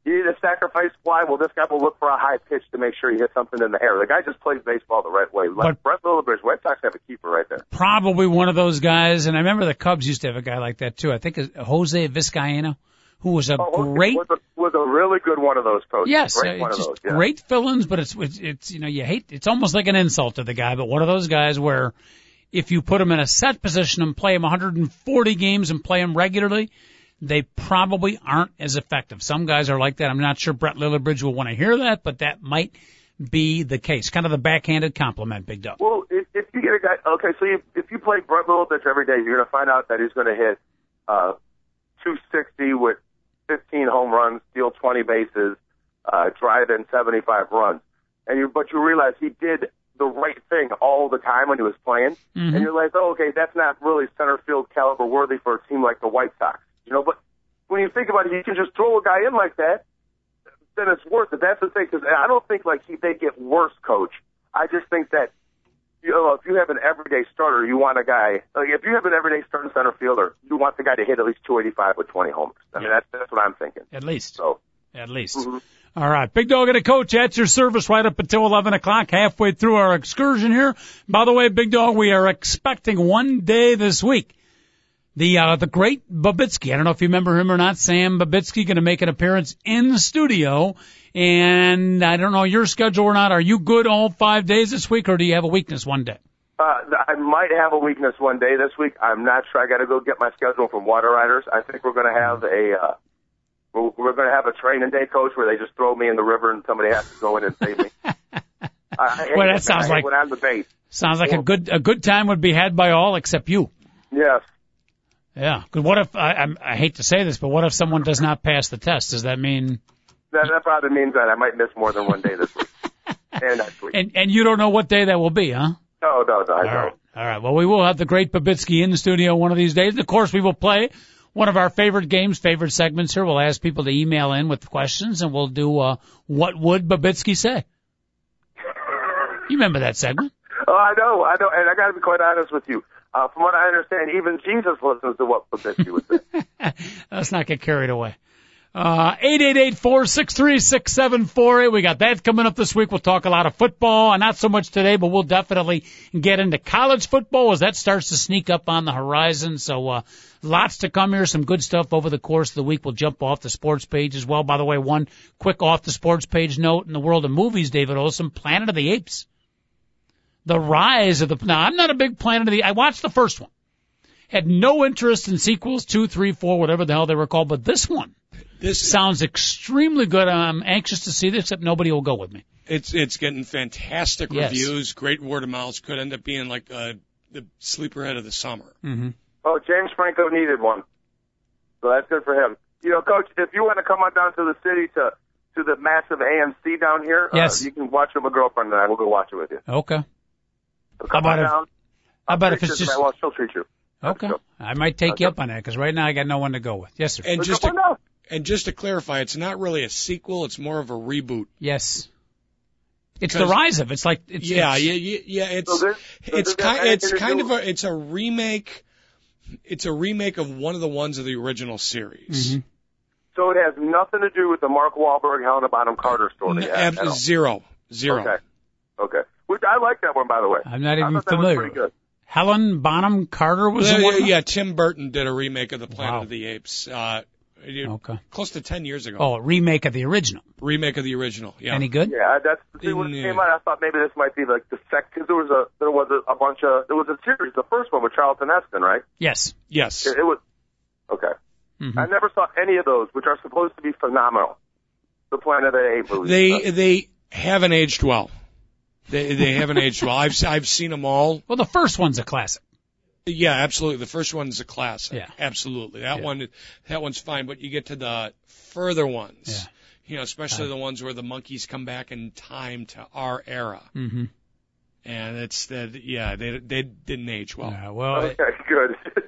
You need a sacrifice fly. Well, this guy will look for a high pitch to make sure he hits something in the air. The guy just plays baseball the right way. Like But- Brett Lillibridge, White Sox have a keeper right there. Probably one of those guys, and I remember the Cubs used to have a guy like that too. I think it's Jose Vizcaino, who was a Oh, great was a, was a really good one of those coaches. Yes, great uh, just those. Yeah. great fill-ins, but it's, it's it's you know you hate it's almost like an insult to the guy, but one of those guys where if you put him in a set position and play him 140 games and play him regularly, they probably aren't as effective. Some guys are like that. I'm not sure Brett Lillibridge will want to hear that, but that might be the case. Kind of the backhanded compliment, Big Dog. Well, if, if you get a guy, okay, so you, if you play Brett Lillibridge every day, you're going to find out that he's going to hit uh, 260 with 15 home runs, steal 20 bases, uh, drive in 75 runs, and you but you realize he did the right thing all the time when he was playing, Mhm. and you're like, oh, okay, that's not really center field caliber worthy for a team like the White Sox, you know. But when you think about it, you can just throw a guy in like that, then it's worth it. That's the thing, because I don't think like he, they get worse, coach. I just think that you know, if you have an everyday starter, you want a guy like if you have an everyday starting center fielder, you want the guy to hit at least 285 with 20 homers. I mean, that's that's what I'm thinking. At least, So, at least. mhm. All right, Big Dog and a coach at your service right up until 11 o'clock, halfway through our excursion here. By the way, Big Dog, we are expecting one day this week. The, uh, the great Babitsky. I don't know if you remember him or not. Sam Babitsky going to make an appearance in the studio. And I don't know your schedule or not. Are you good all five days this week or do you have a weakness one day? uh, I might have a weakness one day this week. I'm not sure. I got to go get my schedule from Water Riders. I think we're going to have a uh, we're, we're going to have a training day, coach, where they just throw me in the river and somebody has to go in and save me. I, Well, that sounds. I like- when I'm the base. Sounds like a good, a good time would be had by all except you. Yes. Yeah. Good. What if, I, I'm- I hate to say this, but what if someone does not pass the test? Does that mean That, that probably means that I might miss more than one day this week and next week. And and you don't know what day that will be, huh? No, no, no, I All don't. right. All right. Well, we will have the great Babitsky in the studio one of these days. Of course, we will play one of our favorite games, favorite segments here. We'll ask people to email in with questions, and we'll do uh, what would Babitsky say? You remember that segment? Oh, I know, I know, and I got to be quite honest with you. Uh, from what I understand, even Jesus listens to what Babitsky would say. Let's not get carried away. Uh, 888-463-6748. We got that coming up this week. We'll talk a lot of football, and not so much today, but we'll definitely get into college football as that starts to sneak up on the horizon. So, uh, lots to come here. Some good stuff over the course of the week. We'll jump off the sports page as well. By the way, one quick off the sports page note in the world of movies, David Olson, Planet of the Apes. The rise of the, now I'm not a big Planet of the, I watched the first one. Had no interest in sequels, two, three, four, whatever the hell they were called, but this one, This sounds extremely good. I'm anxious to see this, except nobody will go with me. It's it's getting fantastic Yes. reviews, great word of mouth. Could end up being like uh, the sleeper head of the summer. Mm-hmm. Oh, James Franco needed one, so that's good for him. You know, Coach, if you want to come on down to the city to to the massive AMC down here, Yes. uh, you can watch it with my girlfriend and I. We'll go watch it with you. Okay. So How about on if- How about if it's just Well, she'll treat you. okay? I might take you up on that because right now I got no one to go with. Yes, sir. And So just come to, and just to clarify, it's not really a sequel. It's more of a reboot. Yes. It's the rise of. It's like it's, yeah, it's- yeah, yeah, yeah. It's So this- so it's does that have kind it's kind of a it's a remake. It's a remake of one of the ones of the original series. Mhm. So it has nothing to do with the Mark Wahlberg Helena Bonham Carter story. N- at- ab- at zero, zero. Okay. Okay. Which I like that one, by the way. I'm not even familiar. Was pretty good. Helen Bonham Carter was Yeah, the yeah, one. yeah, Tim Burton did a remake of the Planet Wow. of the Apes. Uh, Okay. close to ten years ago. Oh, a remake of the original. Remake of the original. Yeah. Any good? Yeah, that's see, when it came out. I thought maybe this might be like the sec because there was a there was a, a bunch of there was a series. The first one with Charlton Heston, right? Yes. yes. It, it was okay. Mhm. I never saw any of those, which are supposed to be phenomenal. The Planet of the Apes movies. They they haven't aged well. They they haven't aged well. I've I've seen them all. Well, the first one's a classic. Yeah, absolutely. The first one's a classic. Yeah. Absolutely. That Yeah. one that one's fine, but you get to the further ones. Yeah. You know, especially the ones where the monkeys come back in time to our era. Mm-hmm. And it's that yeah, they they didn't age well. Yeah, well, okay, good, good to know.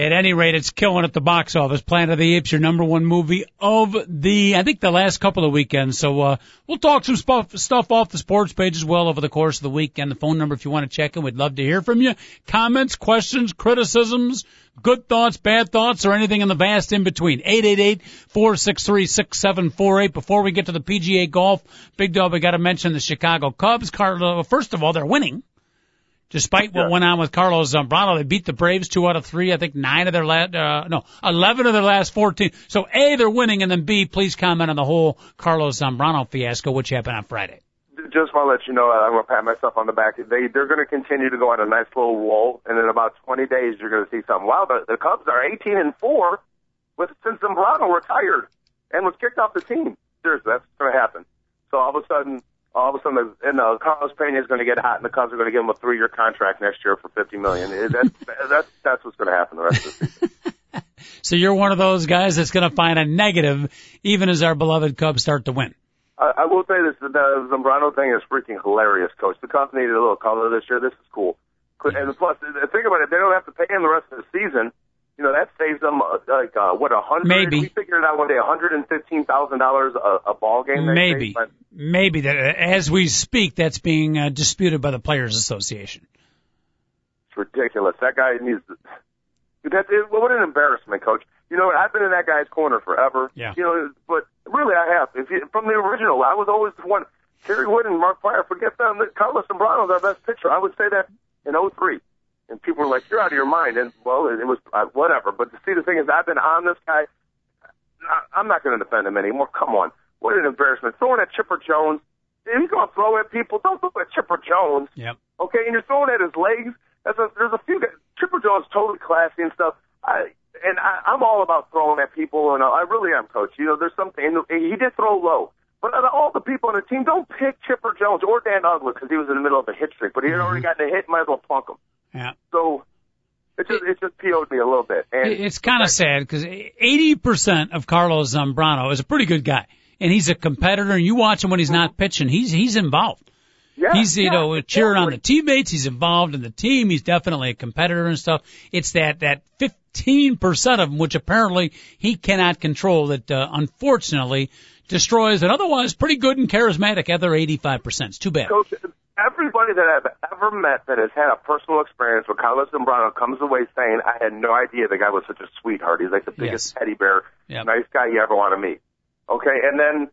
At any rate, it's killing at the box office. Planet of the Apes, your number one movie of the, I think, the last couple of weekends. So uh, we'll talk some stuff, stuff off the sports page as well over the course of the weekend. The phone number, if you want to check in, we'd love to hear from you. Comments, questions, criticisms, good thoughts, bad thoughts, or anything in the vast in between. 888-463-6748. Before we get to the PGA Golf, Big Dog, we got to mention the Chicago Cubs. Carlo, first of all, they're winning. Despite what Yeah. went on with Carlos Zambrano, they beat the Braves two out of three. I think nine of their last, uh, no, eleven of their last fourteen. So A, they're winning, and then B, please comment on the whole Carlos Zambrano fiasco, which happened on Friday. Just want to let you know, I'm going to pat myself on the back. They they're going to continue to go on a nice little roll, and in about 20 days, you're going to see something. Wow, the, the Cubs are 18 and four with since Zambrano retired and was kicked off the team. Seriously, that's going to happen. So all of a sudden, all of a sudden, and uh, Carlos Pena is going to get hot, and the Cubs are going to give him a three-year contract next year for 50 million. That's that's that's what's going to happen the rest of the season. So you're one of those guys that's going to find a negative, even as our beloved Cubs start to win. I, I will say this: the Zambrano thing is freaking hilarious, Coach. The Cubs needed a little color this year. This is cool. And plus, think about it: they don't have to pay him the rest of the season. You know that saves them uh, like uh, what a hundred. Maybe. we figured it out one day: one hundred and fifteen thousand dollars a ball game. Maybe, but maybe that as we speak, that's being uh, disputed by the Players Association. It's ridiculous. That guy needs. To, that it, what an embarrassment, Coach. You know, I've been in that guy's corner forever. Yeah. You know, but really, I have. If you, from the original, I was always the one. Kerry Wood and Mark Prior, forget them. Carlos Zambrano is our best pitcher. I would say that in '03, and people were like, "You're out of your mind." And well, it, it was uh, whatever. But to see the thing is, I've been on this guy. I, I'm not going to defend him anymore. Come on, what an embarrassment! Throwing at Chipper Jones. If you're going to throw at people, don't throw at Chipper Jones. Yep. Okay, and you're throwing at his legs. That's a, there's a few guys. Chipper Jones totally classy and stuff. I and I, I'm all about throwing at people, and I really am, Coach. You know, there's something. And he did throw low, but out of all the people on the team, don't pick Chipper Jones or Dan Uggla because he was in the middle of a hit streak, but he had already gotten a hit. Might as well plunk him. Yeah. So it just it just PO'd me a little bit. And It's kind of sad because 80% of Carlos Zambrano is a pretty good guy. And he's a competitor and you watch him when he's not pitching, he's, he's involved. yeah, He's, you yeah, know, cheering on the teammates. He's involved in the team. He's definitely a competitor and stuff. It's that, that 15% of him, which apparently he cannot control that, uh, unfortunately destroys an otherwise pretty good and charismatic other 85%. It's too bad. Coach, everybody that I've ever met that has had a personal experience with Carlos Zambrano comes away saying, I had no idea the guy was such a sweetheart. He's like the biggest Yes. teddy bear, Yep. nice guy you ever want to meet. Okay, and then,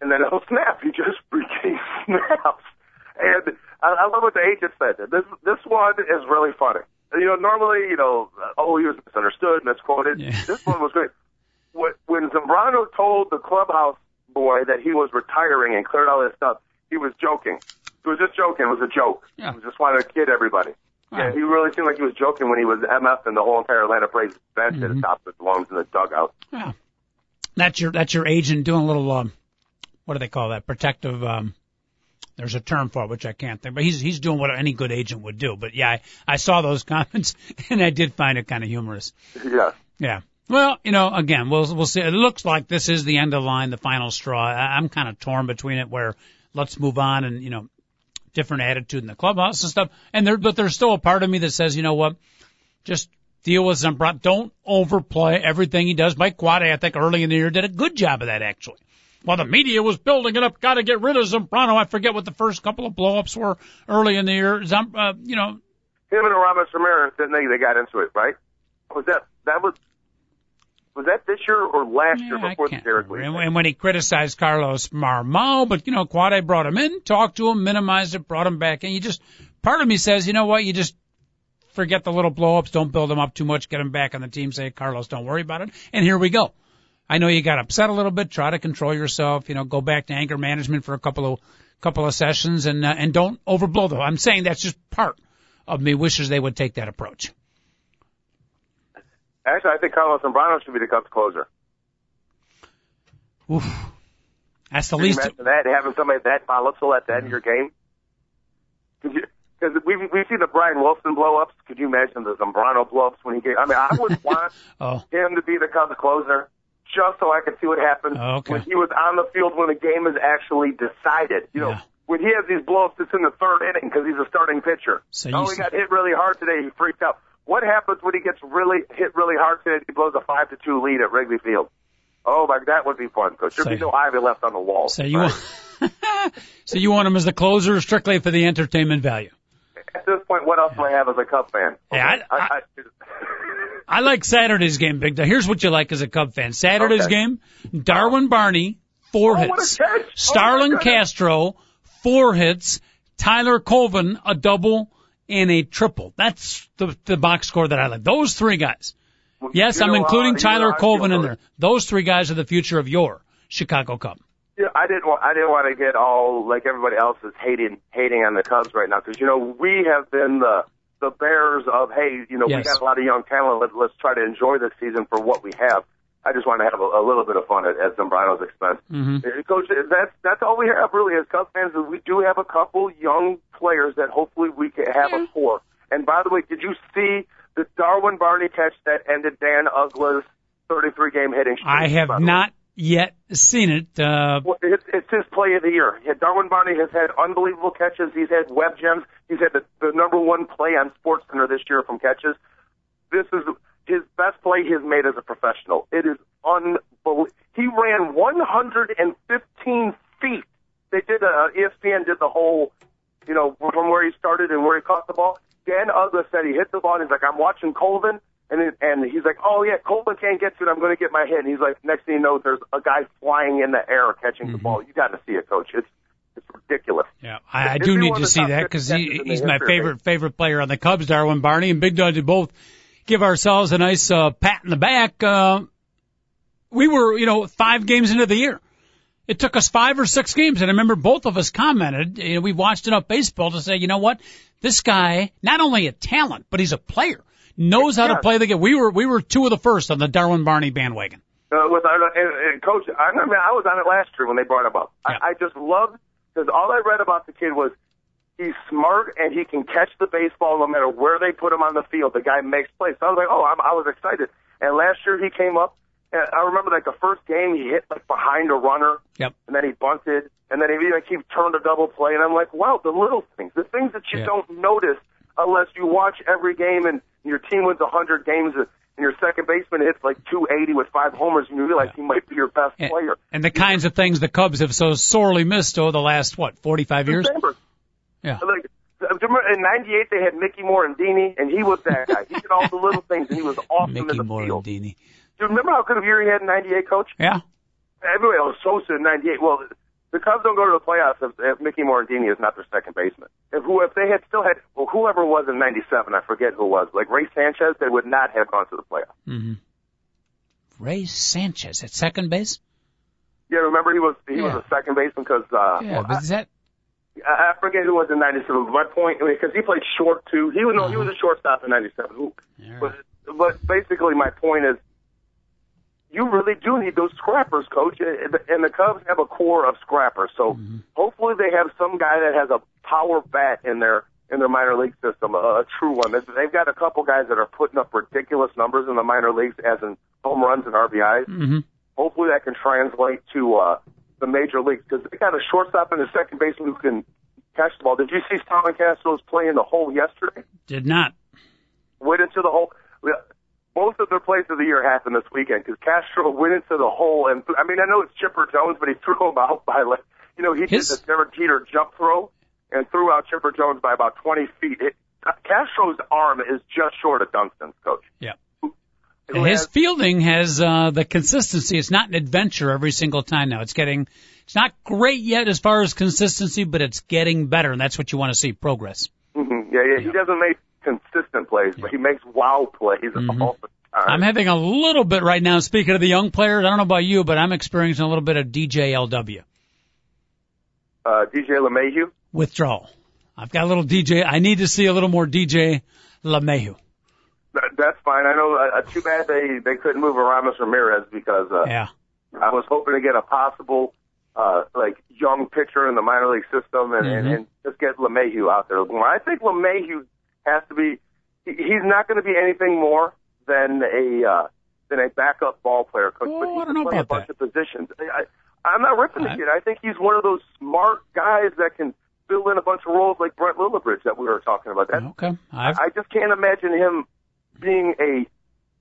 and then he'll oh, snap. He just freaking snaps. And I, I love what the agent said. This, this one is really funny. You know, normally, you know, oh, he was misunderstood, misquoted. Yeah. This one was great. When, when Zambrano told the clubhouse boy that he was retiring and cleared all this stuff, he was joking. He was just joking. It was a joke. Yeah. He was just wanted to kid everybody. Yeah, Right. he really seemed like he was joking when he was MF and the whole entire Atlanta Braves bench at the top of his lungs in the dugout. Yeah. That's your, that's your agent doing a little, um, what do they call that? Protective. um there's a term for it which I can't think, but he's he's doing what any good agent would do. But yeah, I, I saw those comments and I did find it kind of humorous. Yeah. Yeah. Well, you know, again, we'll we'll see. It looks like this is the end of the line, the final straw. I, I'm kind of torn between it, where let's move on and you know, different attitude in the clubhouse and stuff. And there, but there's still a part of me that says, you know what, just deal with Zambrano. Don't overplay everything he does. Mike Quade, I think early in the year did a good job of that actually. While the media was building it up, got to get rid of Zambrano. I forget what the first couple of blowups were early in the year. Zam, uh, you know, Him and Aramis Ramirez, didn't they? They got into it, right? Was that that was was that this year or last year Yeah, I before the Derek And, and when he criticized Carlos Marmol, but you know, Quade brought him in, talked to him, minimized it, brought him back in. You just, part of me says, you know what, you just forget the little blow-ups, don't build them up too much, get him back on the team, say, Carlos, don't worry about it. And here we go. I know you got upset a little bit, try to control yourself, you know, go back to anger management for a couple of, couple of sessions and, uh, and don't overblow them. I'm saying that's just part of me wishes they would take that approach. Actually, I think Carlos Zambrano should be the Cubs closer. Oof. That's the Can you least, imagine that having somebody that volatile at the end of your game? Because we've we've seen the Brian Wilson blow ups. Could you imagine the Zambrano blow ups when he gave? I mean, I would want oh, him to be the Cubs closer just so I could see what happened Oh, okay. when he was on the field when the game is actually decided. You know, Yeah. when he has these blow ups, it's in the third inning because he's a starting pitcher. So oh, he got hit really hard today. He freaked out. What happens when he gets really hit really hard today? He blows a five to two lead at Wrigley Field. Oh my, that would be fun, coach. There'd be no ivy left on the wall. So you Right. want, so you want him as the closer strictly for the entertainment value. At this point, what else do I have as a Cub fan? Yeah, I- I, I like Saturday's game, Big Dog. Here's what you like as a Cub fan. Saturday's Okay. game, Darwin Barney, four Oh, hits. Oh, Starlin. Castro, four hits. Tyler Colvin, a double and a triple. That's the, the box score that I like. Those three guys. Yes, I'm including uh, Tyler Colvin in there. Those three guys are the future of your Chicago Cub. Yeah, I didn't want I didn't want to get all like everybody else is hating hating on the Cubs right now because you know we have been the the bears of hey you know we got a lot of young talent let, let's try to enjoy this season for what we have. I just want to have a, a little bit of fun at, at Zambrano's expense. Mhm. Uh, Coach, that's that's all we have really as Cubs fans. Is we do have a couple young players that hopefully we can have a core. And by the way, did you see the Darwin Barney catch that ended Dan Uggla's 33 game hitting streak? I have not yet seen it. Uh, Well, it's, it's his play of the year. Yeah, Darwin Barney has had unbelievable catches. He's had web gems. He's had the, the number one play on SportsCenter this year from catches. This is his best play he has made as a professional. It is unbelievable. He ran 115 feet. They did uh, ESPN did the whole, you know, from where he started and where he caught the ball. Dan Uggla said he hit the ball and he's like, I'm watching Colvin. And it, and he's like, oh yeah, Colvin can't get to it. I'm going to get my hit. And he's like, next thing you know, there's a guy flying in the air catching the ball. You got to see it, coach. It's it's ridiculous. Yeah, I, I do need to see that because he, he's my favorite favorite player on the Cubs, Darwin Barney and Big Dog both give ourselves a nice uh, pat in the back. Uh, we were, you know, five games into the year. It took us five or six games, and I remember both of us commented. You know, we watched enough baseball to say, you know what, this guy not only a talent, but he's a player, knows how to play the game. We were we were two of the first on the Darwin Barney bandwagon. Uh, with our, and, and coach, I remember I was on it last year when they brought him up. Yeah. I, I just loved because all I read about the kid was he's smart and he can catch the baseball no matter where they put him on the field. The guy makes plays. So I was like, oh, I'm, I was excited. And last year he came up. And I remember like the first game he hit like behind a runner. Yep. And then he bunted, and then he like he turned a double play, and I'm like, wow, the little things, the things that you Yeah. don't notice unless you watch every game and your team wins a 100 games and your second baseman hits like 280 with five homers, and you realize he might be your best And, player. and the kinds of things the Cubs have so sorely missed over the last what forty five years. Chambers. Yeah. Like, in '98 they had Mickey Morandini, and he was that guy. He did all the little things, and he was awesome in Mickey the field. Morandini. Do you remember how good of a year he had in '98, Coach? Yeah. Everybody was Sosa in '98. Well, the Cubs don't go to the playoffs if, if Mickey Morandini is not their second baseman. If who if they had still had well whoever was in '97, I forget who was, like Rey Sanchez, they would not have gone to the playoffs. hmm Rey Sanchez at second base. Yeah, remember he was he Yeah. was a second baseman because uh, Yeah, well, but is that I, forget who was in '97. My point because he played short too. He was no, he was a shortstop in '97. Yeah. But, but basically, my point is, you really do need those scrappers, coach. And the- Cubs have a core of scrappers. So Mm-hmm. hopefully they have some guy that has a power bat in their in their minor league system, a, a true one. They've- got a couple guys that are putting up ridiculous numbers in the minor leagues, as in home runs and RBIs. hmm Hopefully that can translate to uh, the major leagues because they got a shortstop and a second baseman who can catch the ball. Did you see Starlin Castro's play in the hole yesterday? Did not. went into the hole. Both of their plays of the year happened this weekend because Castro went into the hole, and I mean I know it's Chipper Jones, but he threw him out by like you know he His- did the Derek Jeter jump throw and threw out Chipper Jones by about 20 feet. It, Castro's arm is just short of Dunston's, coach. Yeah. His has- fielding has uh, the consistency. It's not an adventure every single time now. It's getting, it's not great yet as far as consistency, but it's getting better, and that's what you want to see progress. Mhm, yeah, yeah, he doesn't make consistent plays, but he makes wow plays all the time. I'm having a little bit right now. Speaking of the young players, I don't know about you, but I'm experiencing a little bit of DJLW uh, DJ LeMahieu. withdrawal. I've got a little DJ. I need to see a little more DJ LeMahieu. That, that's fine. I know. Uh, too bad they they couldn't move Aramis Ramirez because uh, Yeah. I was hoping to get a possible uh like young pitcher in the minor league system and, and, Mhm. and just get LeMahieu out there. I think LeMahieu has to be he, he's not going to be anything more than a uh than a backup ball player coach, Oh, but he I can know play a bunch that. of positions. I, I, I'm not ripping the I- kid. I think he's one of those smart guys that can fill in a bunch of roles like Brent Lillibridge that we were talking about. That Okay. I've, I just can't imagine him being a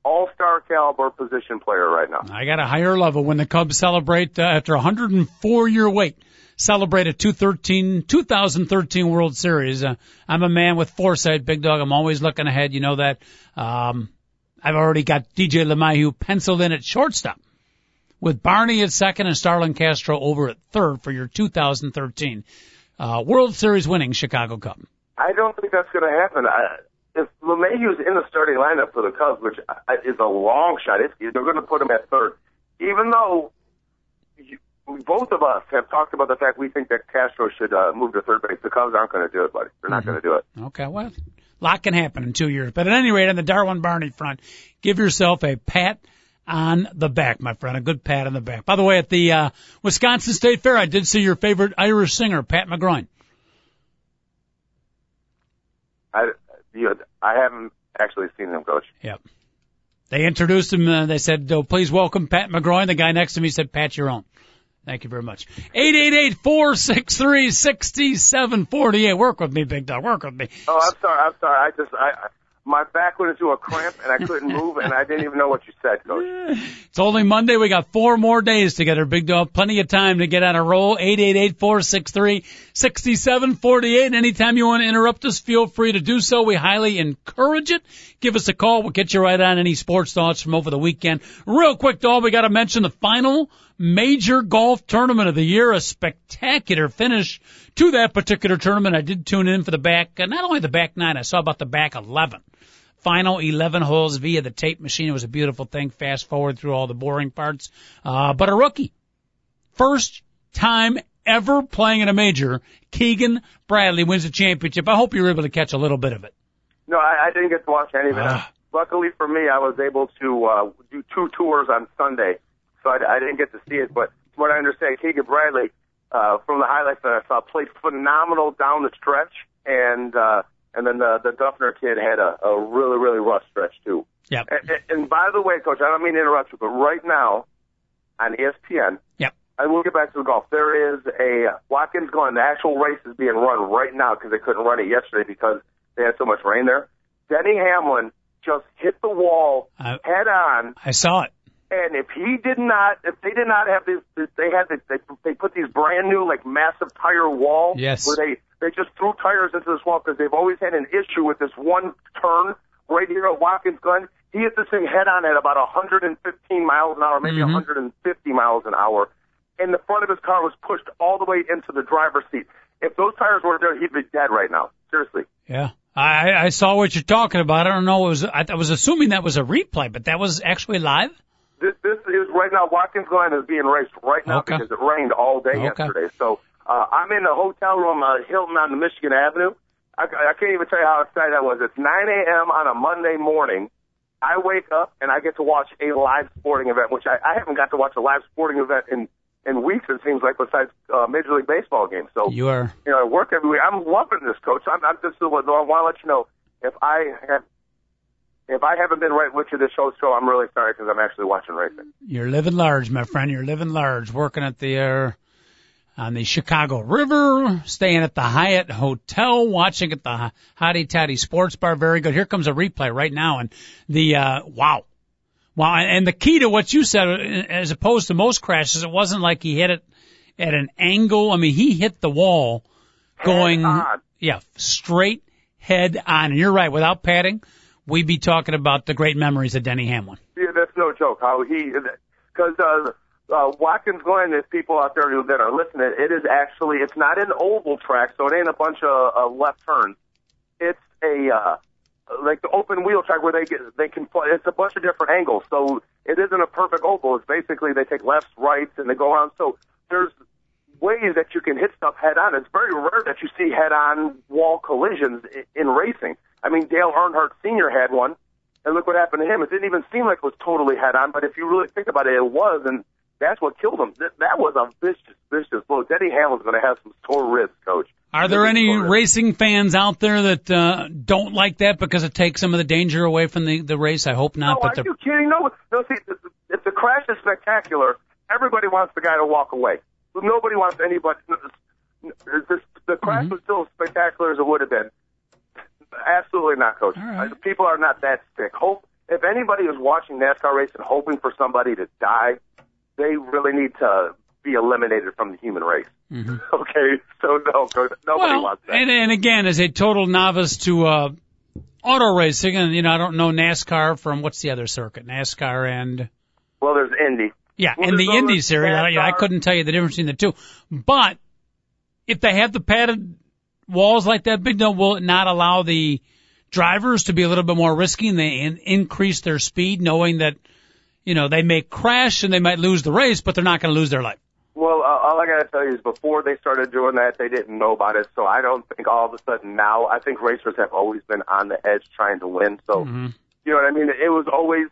all-star caliber position player right now. I got a higher level when the Cubs celebrate uh, after a 104 year wait. Celebrate a 213, 2013 World Series. Uh, I'm a man with foresight, big dog. I'm always looking ahead. You know that. Um, I've already got DJ LeMahieu penciled in at shortstop with Barney at second and Starlin Castro over at third for your 2013 uh, World Series winning Chicago Cub. I don't think that's going to happen. I, if LeMahieu's in the starting lineup for the Cubs, which is a long shot, it's, they're going to put him at third. Even though you, both of us have talked about the fact we think that Castro should uh, move to third base, the Cubs aren't going to do it, buddy. They're not going to do it. Okay, well, a lot can happen in two years. But at any rate, on the Darwin Barney front, give yourself a pat on the back, my friend. A good pat on the back. By the way, at the uh, Wisconsin State Fair, I did see your favorite Irish singer, Pat McGroin. I, you, I haven't actually seen him, Coach. Yep. They introduced him. Uh, they said, oh, "Please welcome Pat McGroin." The guy next to me said, "Pat, your own." Thank you very much. Eight eight eight four six three sixty seven forty eight. Work with me, big dog. Work with me. Oh, I'm sorry. I'm sorry. I just I. My back went into a cramp and I couldn't move and I didn't even know what you said, Coach. It's only Monday. We got four more days together, big dog. Plenty of time to get on a roll. Eight eight eight four six three sixty seven forty eight. Anytime you want to interrupt us, feel free to do so. We highly encourage it. Give us a call. We'll get you right on any sports thoughts from over the weekend. Real quick, dog, we got to mention the final major golf tournament of the year. A spectacular finish to that particular tournament. I did tune in for the back, uh, not only the back nine, I saw about the back 11 final 11 holes via the tape machine. It was a beautiful thing. Fast forward through all the boring parts. Uh, but a rookie. First time ever playing in a major. Keegan Bradley wins the championship. I hope you were able to catch a little bit of it. No, I, I didn't get to watch any of it. Ah. Luckily for me, I was able to uh, do two tours on Sunday, so I, I didn't get to see it. But from what I understand, Keegan Bradley, uh, from the highlights that I saw, played phenomenal down the stretch, and uh, and then the the Dufner kid had a, a really really rough stretch too. Yep. And, and- by the way, Coach, I don't mean to interrupt you, but right now on ESPN, Yep. I will get back to the golf. There is a Watkins Glen. The actual race is being run right now because they couldn't run it yesterday because they had so much rain there. Denny Hamlin just hit the wall I- head on, I saw it. And if he did not, if they did not have this, they had the, they they put these brand new like massive tire wall. Yes. Where they they just threw tires into this wall because they've always had an issue with this one turn right here at Watkins Glen. He hit this thing head on at about 115 miles an hour, maybe Mhm. 150 miles an hour, and the front of his car was pushed all the way into the driver's seat. If those tires weren't there, he'd be dead right now. Seriously. Yeah. I, I saw what you're talking about. I don't know. It was, I, I was assuming that was a replay, but that was actually live? This this is right now. Watkins Glen is being raced right now Okay. because it rained all day Okay. yesterday. So uh, I'm in the hotel room, uh, Hilton on the Michigan Avenue. I, I can't even tell you how excited I was. It's 9 a.m. on a Monday morning, I wake up and I get to watch a live sporting event, which I, I haven't got to watch a live sporting event in in weeks. It seems like besides uh, Major League Baseball games. So You are. you know, I work every week. I'm loving this, coach. I'm, I'm just I want to let you know if I have if I haven't been right with you this whole show I'm really sorry because I'm actually watching racing. You're living large, my friend. You're living large. Working at the uh, on the Chicago River, staying at the Hyatt Hotel, watching at the Hottie Toddy Sports Bar. Very good. Here comes a replay right now, and the uh, wow, wow. And the key to what you said, as opposed to most crashes, it wasn't like he hit it at an angle. I mean, he hit the wall going, yeah, straight head on. And you're right. Without padding, we'd be talking about the great memories of Denny Hamlin. Yeah, that's no joke. How he because uh, uh, Watkins Glen, there's people out there that are listening. It is actually it's not an oval track, so it ain't a bunch of uh, left turns. It's a uh, like the open wheel track where they get they can fly. It's a bunch of different angles, so it isn't a perfect oval. It's basically they take lefts, rights, and they go around. So there's ways that you can hit stuff head on. It's very rare that you see head on wall collisions in, in racing. I mean, Dale Earnhardt Sr. had one, and look what happened to him. It didn't even seem like it was totally head on, but if you really think about it, it was, and that's what killed him. That, that was a vicious, vicious blow. Denny Hamlin's going to have some sore ribs, coach. Are there any racing fans out there that uh, don't like that because it takes some of the danger away from the, the race? I hope not. No, but are they're- you kidding? No, no. See, if the- if the crash is spectacular, everybody wants the guy to walk away. Nobody wants anybody. The, the crash Mm-hmm. was still as spectacular as it would have been. Absolutely not, Coach. Right. Uh, People are not that sick. Hope if anybody is watching NASCAR race and hoping for somebody to die, they really need to be eliminated from the human race. Okay, so no, Coach, nobody Mm-hmm. well, wants that. and, and again, as a total novice to uh, auto racing, and you know, I don't know NASCAR from what's the other circuit? NASCAR and well, there's Indy. yeah, Well, and the Indy series. I, I couldn't tell you the difference between the two. But if they have the padded walls like that, big no, will it not allow the drivers to be a little bit more risky and they in, increase their speed, knowing that you know they may crash and they might lose the race, but they're not going to lose their life. Well, uh, all I gotta tell you is before they started doing that, they didn't know about it. So I don't think all of a sudden now. I think racers have always been on the edge trying to win. So Mm-hmm. you know what I mean? It was always,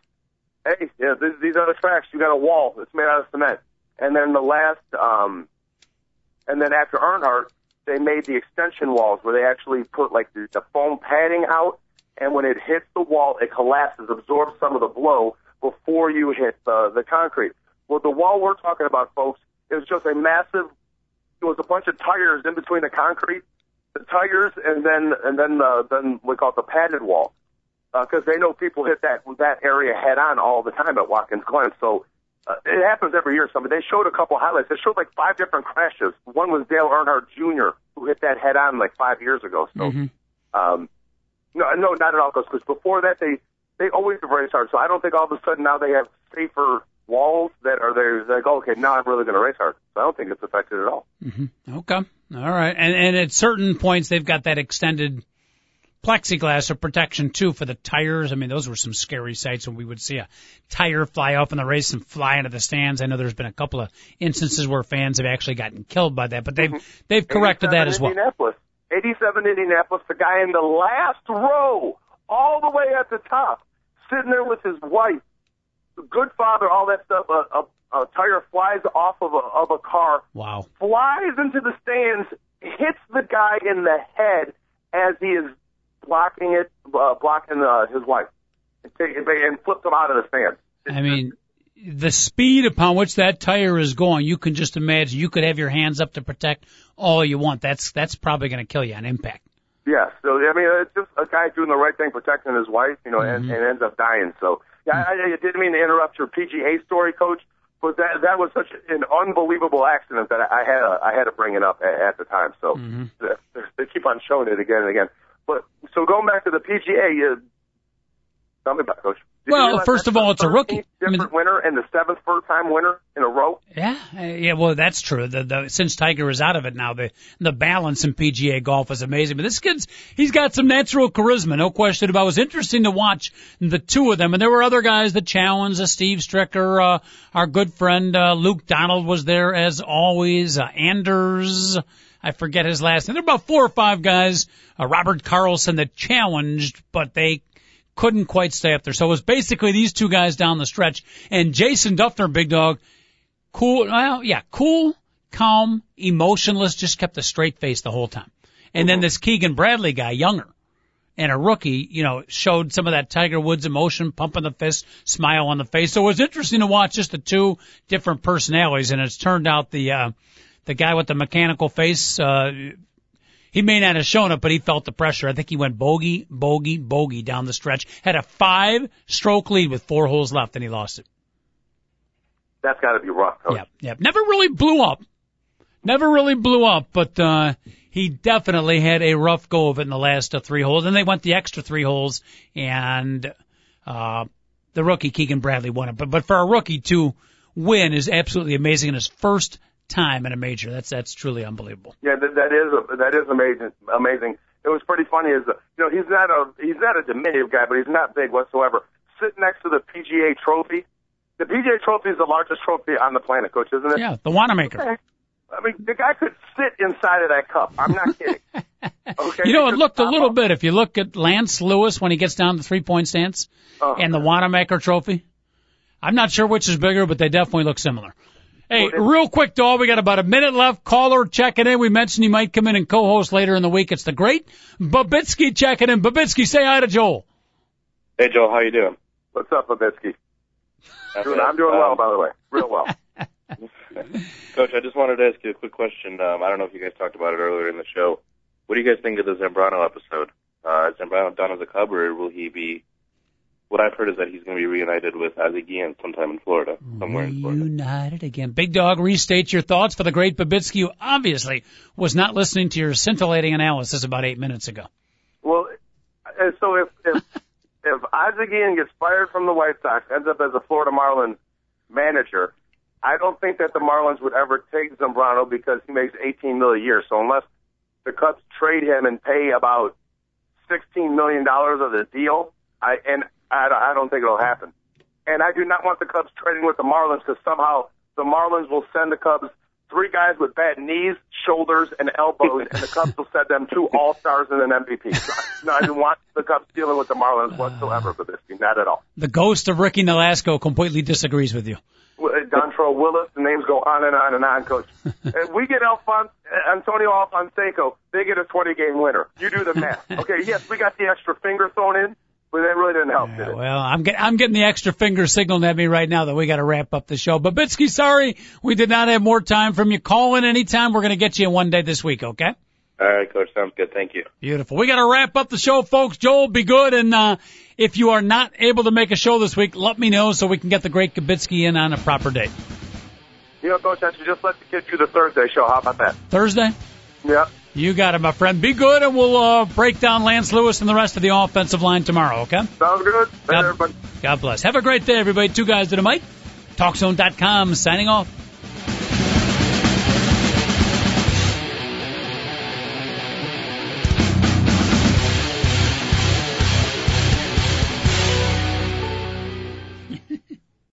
hey, yeah, this, these are the tracks. You got a wall. It's made out of cement. And then the last, um, and then after Earnhardt, they made the extension walls where they actually put like the, the foam padding out, and when it hits the wall, it collapses, absorbs some of the blow before you hit the the concrete. Well, the wall we're talking about, folks, is just a massive. It was a bunch of tires in between the concrete, the tires, and then and then the then we call it the padded wall, uh, because they know people hit that that area head on all the time at Watkins Glen. So uh, it happens every year. Somebody they showed a couple highlights. They showed like five different crashes. One was Dale Earnhardt Jr. who hit that head on like five years ago. So um, no, no, not at all. Because before that they they always have race hard. So I don't think all of a sudden now they have safer walls that are there. Like okay, now I'm really going to race hard. So I don't think it's affected at all. Okay. All right. And and at certain points they've got that extended plexiglass of protection too for the tires. I mean, those were some scary sights when we would see a tire fly off in the race and fly into the stands. I know there's been a couple of instances where fans have actually gotten killed by that, but they've mm-hmm. they've corrected that as well. Indianapolis. 87 Indianapolis, the guy in the last row, all the way at the top, sitting there with his wife, good father, all that stuff. A, a, a tire flies off of a, of a car, Wow. flies into the stands, hits the guy in the head as he is blocking it, uh, blocking uh, his wife, and, take, and flips him out of the stands. I mean, the speed upon which that tire is going, you can just imagine. You could have your hands up to protect all you want. That's that's probably going to kill you on impact. Yeah, so I mean, it's just a guy doing the right thing, protecting his wife, you know, and, and ends up dying. So, yeah, I, I didn't mean to interrupt your PGA story, Coach, but that that was such an unbelievable accident that I, I had to, I had to bring it up at, at the time. So they, they keep on showing it again and again. But so going back to the PGA, uh, tell me about it, Coach. Did you Well, first of all, it's a rookie. 13th I mean- Different winner and the seventh first time winner in a row. Yeah, uh, yeah. Well, that's true. The, the since Tiger is out of it now, the the balance in PGA golf is amazing. But this kid's he's got some natural charisma, no question about. It was interesting to watch the two of them, and there were other guys that challenged. Uh, Steve Stricker, uh, our good friend uh, Luke Donald was there as always. Uh, Anders, I forget his last name. There were about four or five guys. Uh, Robert Carlson that challenged, but they couldn't quite stay up there. So it was basically these two guys down the stretch, and Jason Dufner, big dog, cool, well, yeah, cool, calm, emotionless, just kept a straight face the whole time. And then this Keegan Bradley guy, younger, and a rookie, you know, showed some of that Tiger Woods emotion, pumping the fist, smile on the face. So it was interesting to watch just the two different personalities, and it's turned out the uh, the guy with the mechanical face, uh, he may not have shown it, but he felt the pressure. I think he went bogey, bogey, bogey down the stretch. Had a five stroke lead with four holes left, and he lost it. That's got to be rough. Coach. Yep, yep. Never really blew up. Never really blew up, but uh, he definitely had a rough go of it in the last uh, three holes. And they went the extra three holes, and uh, the rookie Keegan Bradley won it. But but for a rookie to win is absolutely amazing in his first time in a major. That's that's truly unbelievable. Yeah, that, that is a, that is amazing. Amazing. It was pretty funny. Is uh, you know he's not a he's not a diminutive guy, but he's not big whatsoever. Sitting next to the PGA Trophy, the PGA Trophy is the largest trophy on the planet, Coach, isn't it? Yeah, the Wanamaker. I mean, the guy could sit inside of that cup. I'm not kidding. Okay. You know, it looked a little pop bit. If you look at Lance Louis when he gets down the three point stance up. and the Wanamaker Trophy, I'm not sure which is bigger, but they definitely look similar. Hey, real quick, dog. We got about a minute left. Caller checking in. We mentioned he might come in and co-host later in the week. It's the great Babitsky checking in. Babitsky, say hi to Joel. Hey Joel, how you doing? What's up, Babitsky? Doing, I'm doing well, by the way. Real well. Coach, I just wanted to ask you a quick question. Um, I don't know if you guys talked about it earlier in the show. What do you guys think of the Zambrano episode? Uh, is Zambrano done as a Cub, or will he be? What I've heard is that he's going to be reunited with Ozzie Guillen sometime in Florida, somewhere in Florida. Reunited again. Big dog, restate your thoughts for the great Babitsky, who obviously was not listening to your scintillating analysis about eight minutes ago. Well, uh, so if if if Ozzie Guillen gets fired from the White Sox, ends up as a Florida Marlins manager, I don't think that the Marlins would ever take Zambrano because he makes 18 million a year. So unless the Cubs trade him and pay about 16 million dollars of the deal, I and I, I don't think it'll happen. And I do not want the Cubs trading with the Marlins because somehow the Marlins will send the Cubs three guys with bad knees, shoulders, and elbows, and the Cubs will send them two All Stars and an MVP. So, I- no, I don't want the Cubs dealing with the Marlins whatsoever for this team, not at all. The ghost of Ricky Nolasco completely disagrees with you. Dontrelle Willis, the names go on and on and on, Coach. and we get Alfon- Antonio Alfonseca, they get a 20 game winner. You do the math. Okay, yes, we got the extra finger thrown in, but that really didn't help, did Yeah, it? well, I'm get, I'm getting the extra finger signaling at me right now that we got to wrap up the show. Babitsky, sorry we did not have more time from you. Call in anytime. We're going to get you in one day this week, okay? All right, Coach, sounds good. Thank you. Beautiful. We got to wrap up the show, folks. Joel, be good. And uh, if you are not able to make a show this week, let me know so we can get the great Babitsky in on a proper date. You know, Coach, I should just let the kid do the Thursday show. How about that? Thursday? Yeah. You got it, my friend. Be good, and we'll uh, break down Lance Louis and the rest of the offensive line tomorrow, okay? Sounds good. God, everybody. God bless. Have a great day, everybody. Two guys to the mic. TalkZone.com signing off.